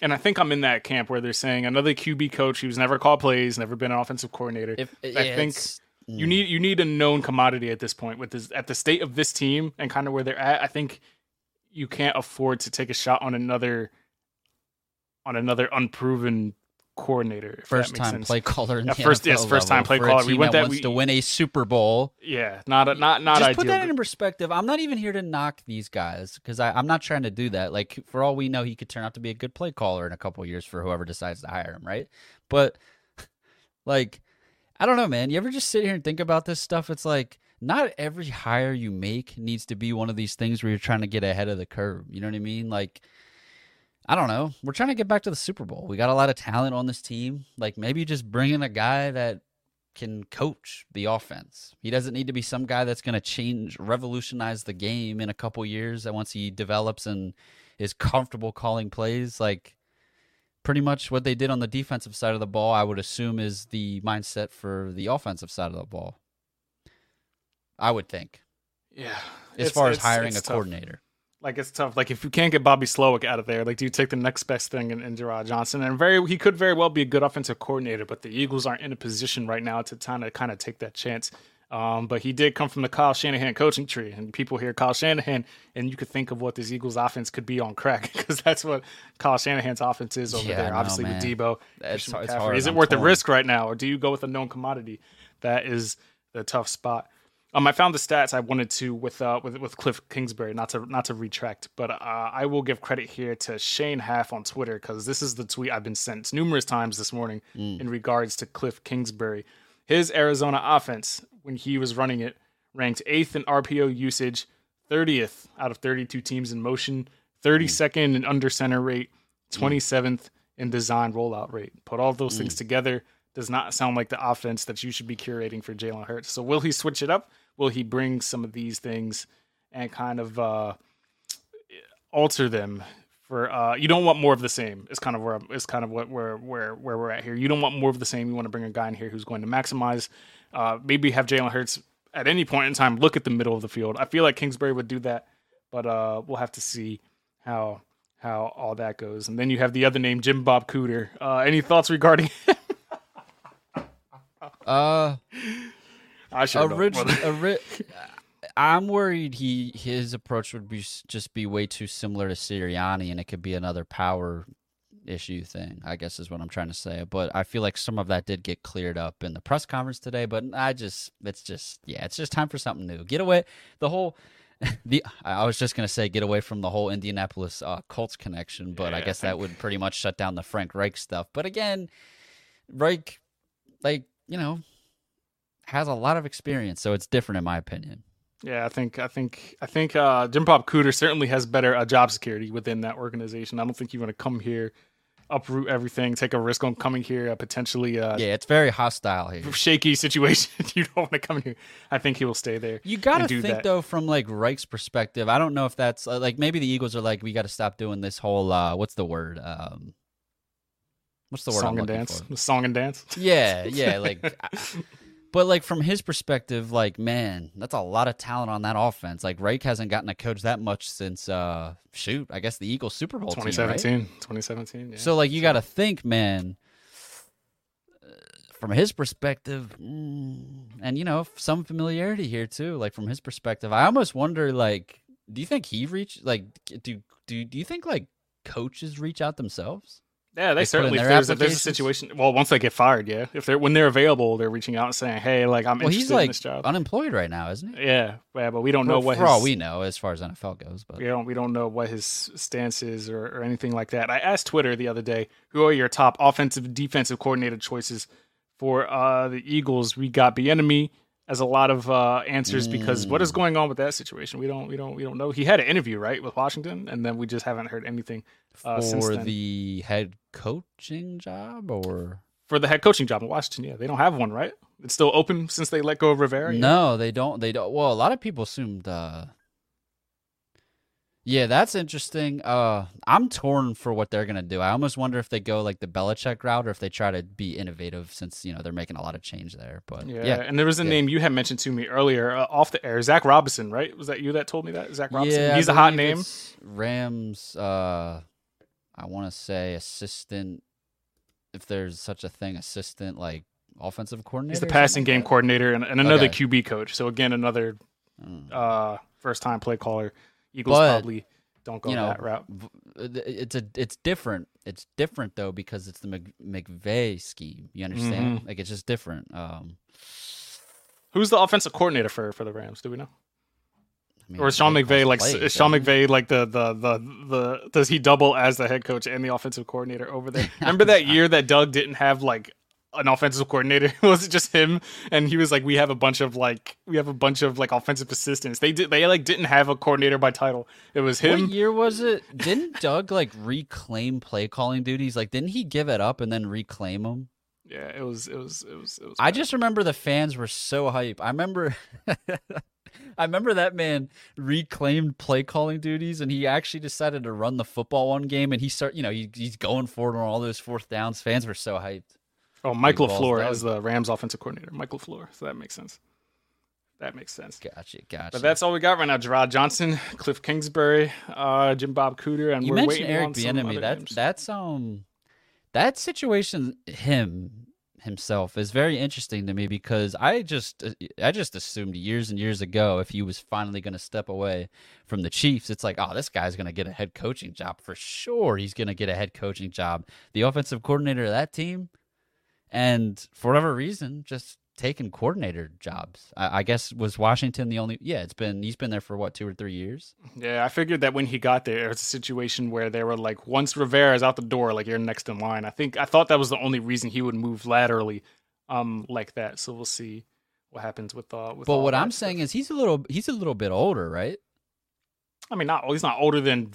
and I think I'm in that camp where they're saying another QB coach who's never called plays, never been an offensive coordinator. If, I yeah, think it's- you mm. need you need a known commodity at this point with this at the state of this team and kind of where they're at. I think you can't afford to take a shot on another on another unproven coordinator. If that First time sense. play caller in Yeah, the first- NFL yes, first time play caller. We went that that- we- to win a Super Bowl. Yeah, not a, not not Just ideal. put that in perspective. I'm not even here to knock these guys because I'm not trying to do that. Like for all we know, he could turn out to be a good play caller in a couple years for whoever decides to hire him, right? But like, I don't know, man. You ever just sit here and think about this stuff? It's like not every hire you make needs to be one of these things where you're trying to get ahead of the curve. You know what I mean? Like. I don't know. We're trying to get back to the Super Bowl. We got a lot of talent on this team. Like maybe just bring in a guy that can coach the offense. He doesn't need to be some guy that's going to change, revolutionize the game in a couple years. That once he develops and is comfortable calling plays, like pretty much what they did on the defensive side of the ball, I would assume is the mindset for the offensive side of the ball. I would think, yeah. as far as it's- hiring it's a tough. coordinator. Like it's tough. Like if you can't get Bobby Slowik out of there, like do you take the next best thing in, in Jerrod Johnson? And very he could very well be a good offensive coordinator, but the Eagles aren't in a position right now to kind of kind of take that chance. Um, but he did come from the Kyle Shanahan coaching tree, and people hear Kyle Shanahan, and you could think of what this Eagles offense could be on crack because that's what Kyle Shanahan's offense is over Yeah, there. Obviously with Deebo, It's- it's hard. Is it I'm worth the risk right now, or do you go with a known commodity? That is the tough spot. Um, I found the stats I wanted to with uh with with Cliff Kingsbury, not to not to retract, but uh, I will give credit here to Shane Half on Twitter because this is the tweet I've been sent numerous times this morning in regards to Cliff Kingsbury. His Arizona offense, when he was running it, ranked eighth in RPO usage, 30th out of 32 teams in motion, 32nd in under center rate, 27th in design rollout rate. Put all those things together, does not sound like the offense that you should be curating for Jalen Hurts. So will he switch it up? Will he bring some of these things and kind of uh, alter them? For uh, you don't want more of the same. Is kind of where is kind of what where where where we're at here. You don't want more of the same. You want to bring a guy in here who's going to maximize. Uh, maybe have Jalen Hurts at any point in time look at the middle of the field. I feel like Kingsbury would do that, but uh, we'll have to see how how all that goes. And then you have the other name, Jim Bob Cooter. Uh, any thoughts regarding? Uh, I should know. originally, ori- I'm worried he his approach would be just be way too similar to Sirianni, and it could be another power issue thing. I guess is what I'm trying to say. But I feel like some of that did get cleared up in the press conference today. But I just, it's just, yeah, it's just time for something new. Get away the whole. The I was just gonna say get away from the whole Indianapolis uh, Colts connection, but I Yeah, I guess that would pretty much shut down the Frank Reich stuff. But again, Reich, like you know, has a lot of experience, so it's different in my opinion. Yeah, I think I think I think uh, Jim Bob Cooter certainly has better uh, job security within that organization. I don't think you want to come here, uproot everything, take a risk on coming here, uh, potentially uh, Yeah, it's very hostile here. shaky situation. you don't want to come here. I think he will stay there. You got to think that. though from like Reich's perspective. I don't know if that's uh, like maybe the Eagles are like we got to stop doing this whole uh what's the word? Um What's the word song I'm and dance, for? song and dance. Yeah, yeah, like I- but like from his perspective like man, that's a lot of talent on that offense. Like Reich hasn't gotten a coach that much since uh shoot, I guess the Eagles Super Bowl team, right? 2017, 2017. Yeah. So like you got to think, man. uh, From his perspective, mm, and you know some familiarity here too. Like from his perspective, I almost wonder. Like, do you think he reached? Like, do do do you think like coaches reach out themselves? Yeah, they, They certainly. If there's, if there's a situation, well, once they get fired, yeah. If they're when they're available, they're reaching out and saying, "Hey, like I'm Well, interested he's in like this job." unemployed right now, isn't he? yeah, yeah, but we don't know what for his, all we know as far as NFL goes. But we don't we don't know what his stance is or, or anything like that. I asked Twitter the other day, "Who are your top offensive defensive coordinator choices for uh, the Eagles?" We got Bieniemy as a lot of uh, answers because what is Mm. going on with that situation? We don't we don't we don't know. He had an interview right with Washington, and then we just haven't heard anything uh, since for the head coaching job, or for the head coaching job in Washington. Yeah, they don't have one, right? It's still open since they let go of Rivera. No, they don't. They don't. Well, a lot of people assumed. uh Yeah, that's interesting. Uh I'm torn for what they're gonna do. I almost wonder if they go like the Belichick route or if they try to be innovative, since you know they're making a lot of change there. But Yeah, yeah, and there was a yeah. name you had mentioned to me earlier uh, off the air, Zach Robinson, right? Was that you that told me that? Zach Robinson. Yeah, He's a hot name. Rams. Uh, I want to say assistant, if there's such a thing, assistant like offensive coordinator. He's the passing game coordinator and, and another Okay. QB coach. So again, another Mm. uh, first time play caller. Eagles But, probably don't go you know, that route. it's a it's different it's different though because it's the Mc, McVay scheme. You understand? Mhm. Like it's just different. Um, Who's the offensive coordinator for for the Rams? Do we know? I mean, Or is Sean McVay like plays, is Sean doesn't? McVay like the, the the the does he double as the head coach and the offensive coordinator over there? Remember that year that Doug didn't have like an offensive coordinator? was it just him? And he was like, we have a bunch of like we have a bunch of like offensive assistants. They did they like didn't have a coordinator by title. It was him. What year was it? Didn't Doug like reclaim play calling duties? Like, didn't he give it up and then reclaim them? Yeah, it was it was it was it was. I just remember the fans were so hype. I remember I remember that man reclaimed play calling duties and he actually decided to run the football one game and he start you know, he, he's going for it on all those fourth downs. Fans were so hyped. Oh balls, LaFleur as the Rams offensive coordinator. Mike LaFleur. So that makes sense. That makes sense. Gotcha, gotcha. But that's all we got right now. Jerrod Johnson, Cliff Kingsbury, uh, Jim Bob Cooter, and you we're mentioned waiting Eric Bieniemy. That names. that's um that situation him himself is very interesting to me because I just I just assumed years and years ago if he was finally going to step away from the Chiefs, it's like, oh, this guy's going to get a head coaching job for sure. He's going to get a head coaching job, the offensive coordinator of that team, and for whatever reason, just taking coordinator jobs. I, I guess was Washington the only? Yeah, it's been he's been there for what two or three years. Yeah, I figured that when he got there, it was a situation where they were like, once Rivera's out the door, like you're next in line. I think I thought that was the only reason he would move laterally, um, like that. So we'll see what happens with uh. With But what I'm stuff. saying is he's a little he's a little bit older, right? I mean, not he's not older than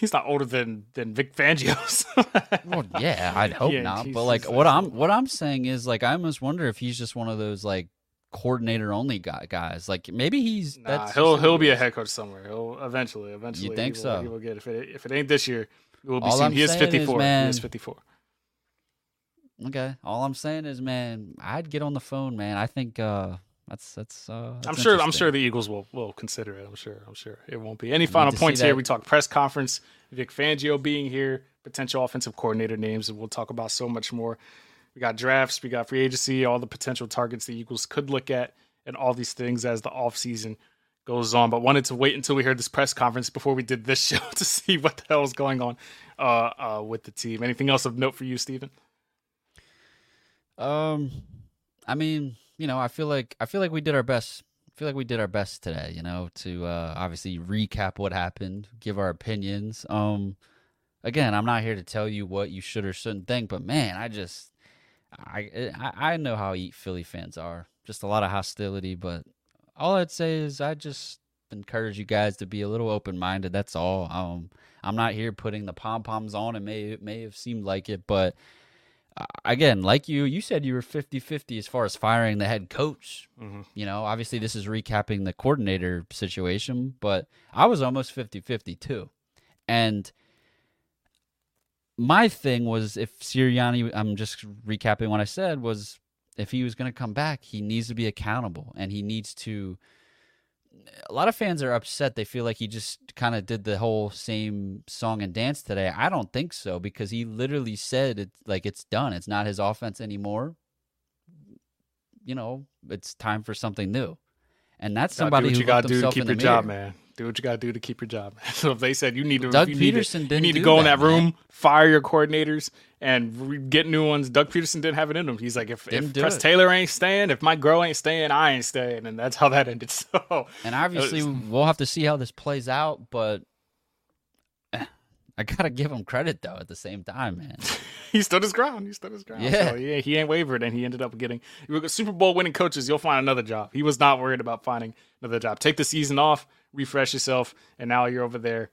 he's not older than than Vic Fangio's. Well, yeah, I'd hope Yeah, not. he's- But like, what I'm what I'm saying is like, I almost wonder if he's just one of those like coordinator only guy guys. Like maybe he's Nah, that's he'll he'll be a head coach somewhere. He'll eventually, eventually. You think he will, so? He will get if it if it ain't this year, it will be All soon. I'm he is 54. he is 54. Okay, all I'm saying is, man, I'd get on the phone, man. I think uh that's that's. Uh, that's I'm sure. I'm sure the Eagles will will consider it. I'm sure. I'm sure it won't be any final points here. We talk press conference, Vic Fangio being here, potential offensive coordinator names, and we'll talk about so much more. We got drafts, we got free agency, all the potential targets the Eagles could look at, and all these things as the offseason goes on. But wanted to wait until we heard this press conference before we did this show to see what the hell is going on uh, uh, with the team. Anything else of note for you, Stephen? Um, I mean, you know, I feel like I feel like we did our best. I feel like we did our best today. You know, to uh, obviously recap what happened, give our opinions. Um, again, I'm not here to tell you what you should or shouldn't think, but man, I just, I, I, I know how eat Philly fans are. Just a lot of hostility, but all I'd say is I just encourage you guys to be a little open minded. That's all. Um, I'm not here putting the pom poms on. It may it may have seemed like it, but again, like you, you said you were 50 50 as far as firing the head coach. Mm-hmm. You know, obviously, this is recapping the coordinator situation, but I was almost 50 50 too. And my thing was if Sirianni, I'm just recapping what I said, was if he was going to come back, he needs to be accountable and he needs to. A lot of fans are upset. They feel like he just kind of did the whole same song and dance today. I don't think so because he literally said it like it's done. It's not his offense anymore. You know, it's time for something new. And that's Gotta somebody do what who you gotta do to himself keep in your the job, man. Do what you gotta do to keep your job. So if they said you need to, Doug you need to- Pederson you need to go in that, that room, man. fire your coordinators, and re- get new ones. Doug Pederson didn't have it in him. He's like, if, if Press it. Taylor ain't staying, if my girl ain't staying, I ain't staying, and that's how that ended. So And obviously, we'll have to see how this plays out, but eh, I gotta give him credit though. At the same time, man, he stood his ground. He stood his ground. Yeah. So, yeah, he ain't wavered, and he ended up getting you look at Super Bowl winning coaches. You'll find another job. He was not worried about finding another job. Take the season off, refresh yourself, and now you're over there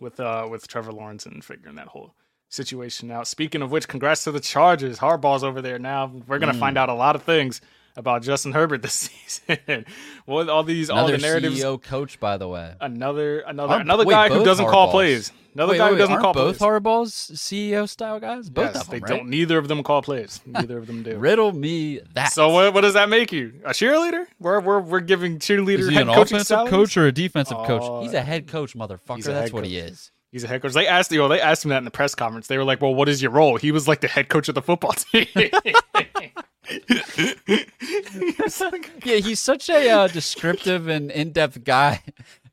with uh with Trevor Lawrence and figuring that whole situation out. Speaking of which, congrats to the Chargers. Harbaugh's over there now. We're gonna Mm. find out a lot of things about Justin Herbert this season. What all these all the narratives. CEO coach, by the way. Another another Aren't- another wait, guy who doesn't call Harbaughs. plays. Another Wait, guy wait, who doesn't aren't call both plays. Harbaugh's CEO style guys? Both yes, of they them, don't. Neither of them call plays. Neither of them do. Riddle me that. So what, what does that make you? A cheerleader? We're we're, we're giving cheerleader is he head an coaching offensive salaries? coach or a defensive Oh, coach? He's a head coach, motherfucker. That's head what he is. He's a head coach. They asked you. Know, they asked him that in the press conference. They were like, "Well, what is your role?" He was like the head coach of the football team. Yeah, he's such a uh, descriptive and in-depth guy.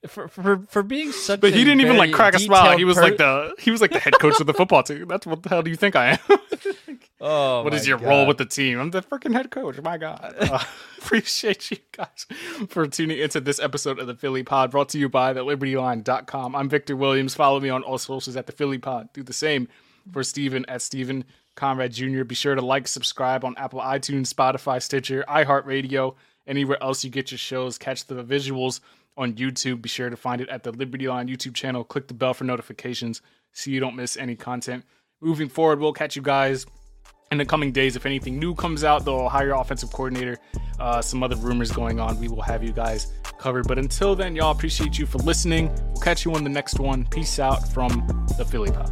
for for for being such. But he didn't even like crack a smile. He was per- like the he was like the head coach of the football team. That's what the hell do you think I am? Oh, What is your role with the team? I'm the freaking head coach. My God. Uh, appreciate you guys for tuning into this episode of the Philly Pod brought to you by the libertyline.com. I'm Victor Williams. Follow me on all socials at the Philly Pod. Do the same for Steven at Steven Conrad Jr. Be sure to like, subscribe on Apple iTunes, Spotify, Stitcher, iHeartRadio, anywhere else you get your shows. Catch the visuals on YouTube. Be sure to find it at the Liberty Line YouTube channel. Click the bell for notifications so you don't miss any content. Moving forward, we'll catch you guys in the coming days. If anything new comes out, they'll hire offensive coordinator. Uh, some other rumors going on. We will have you guys covered. But until then, y'all appreciate you for listening. We'll catch you on the next one. Peace out from the Philly Pod.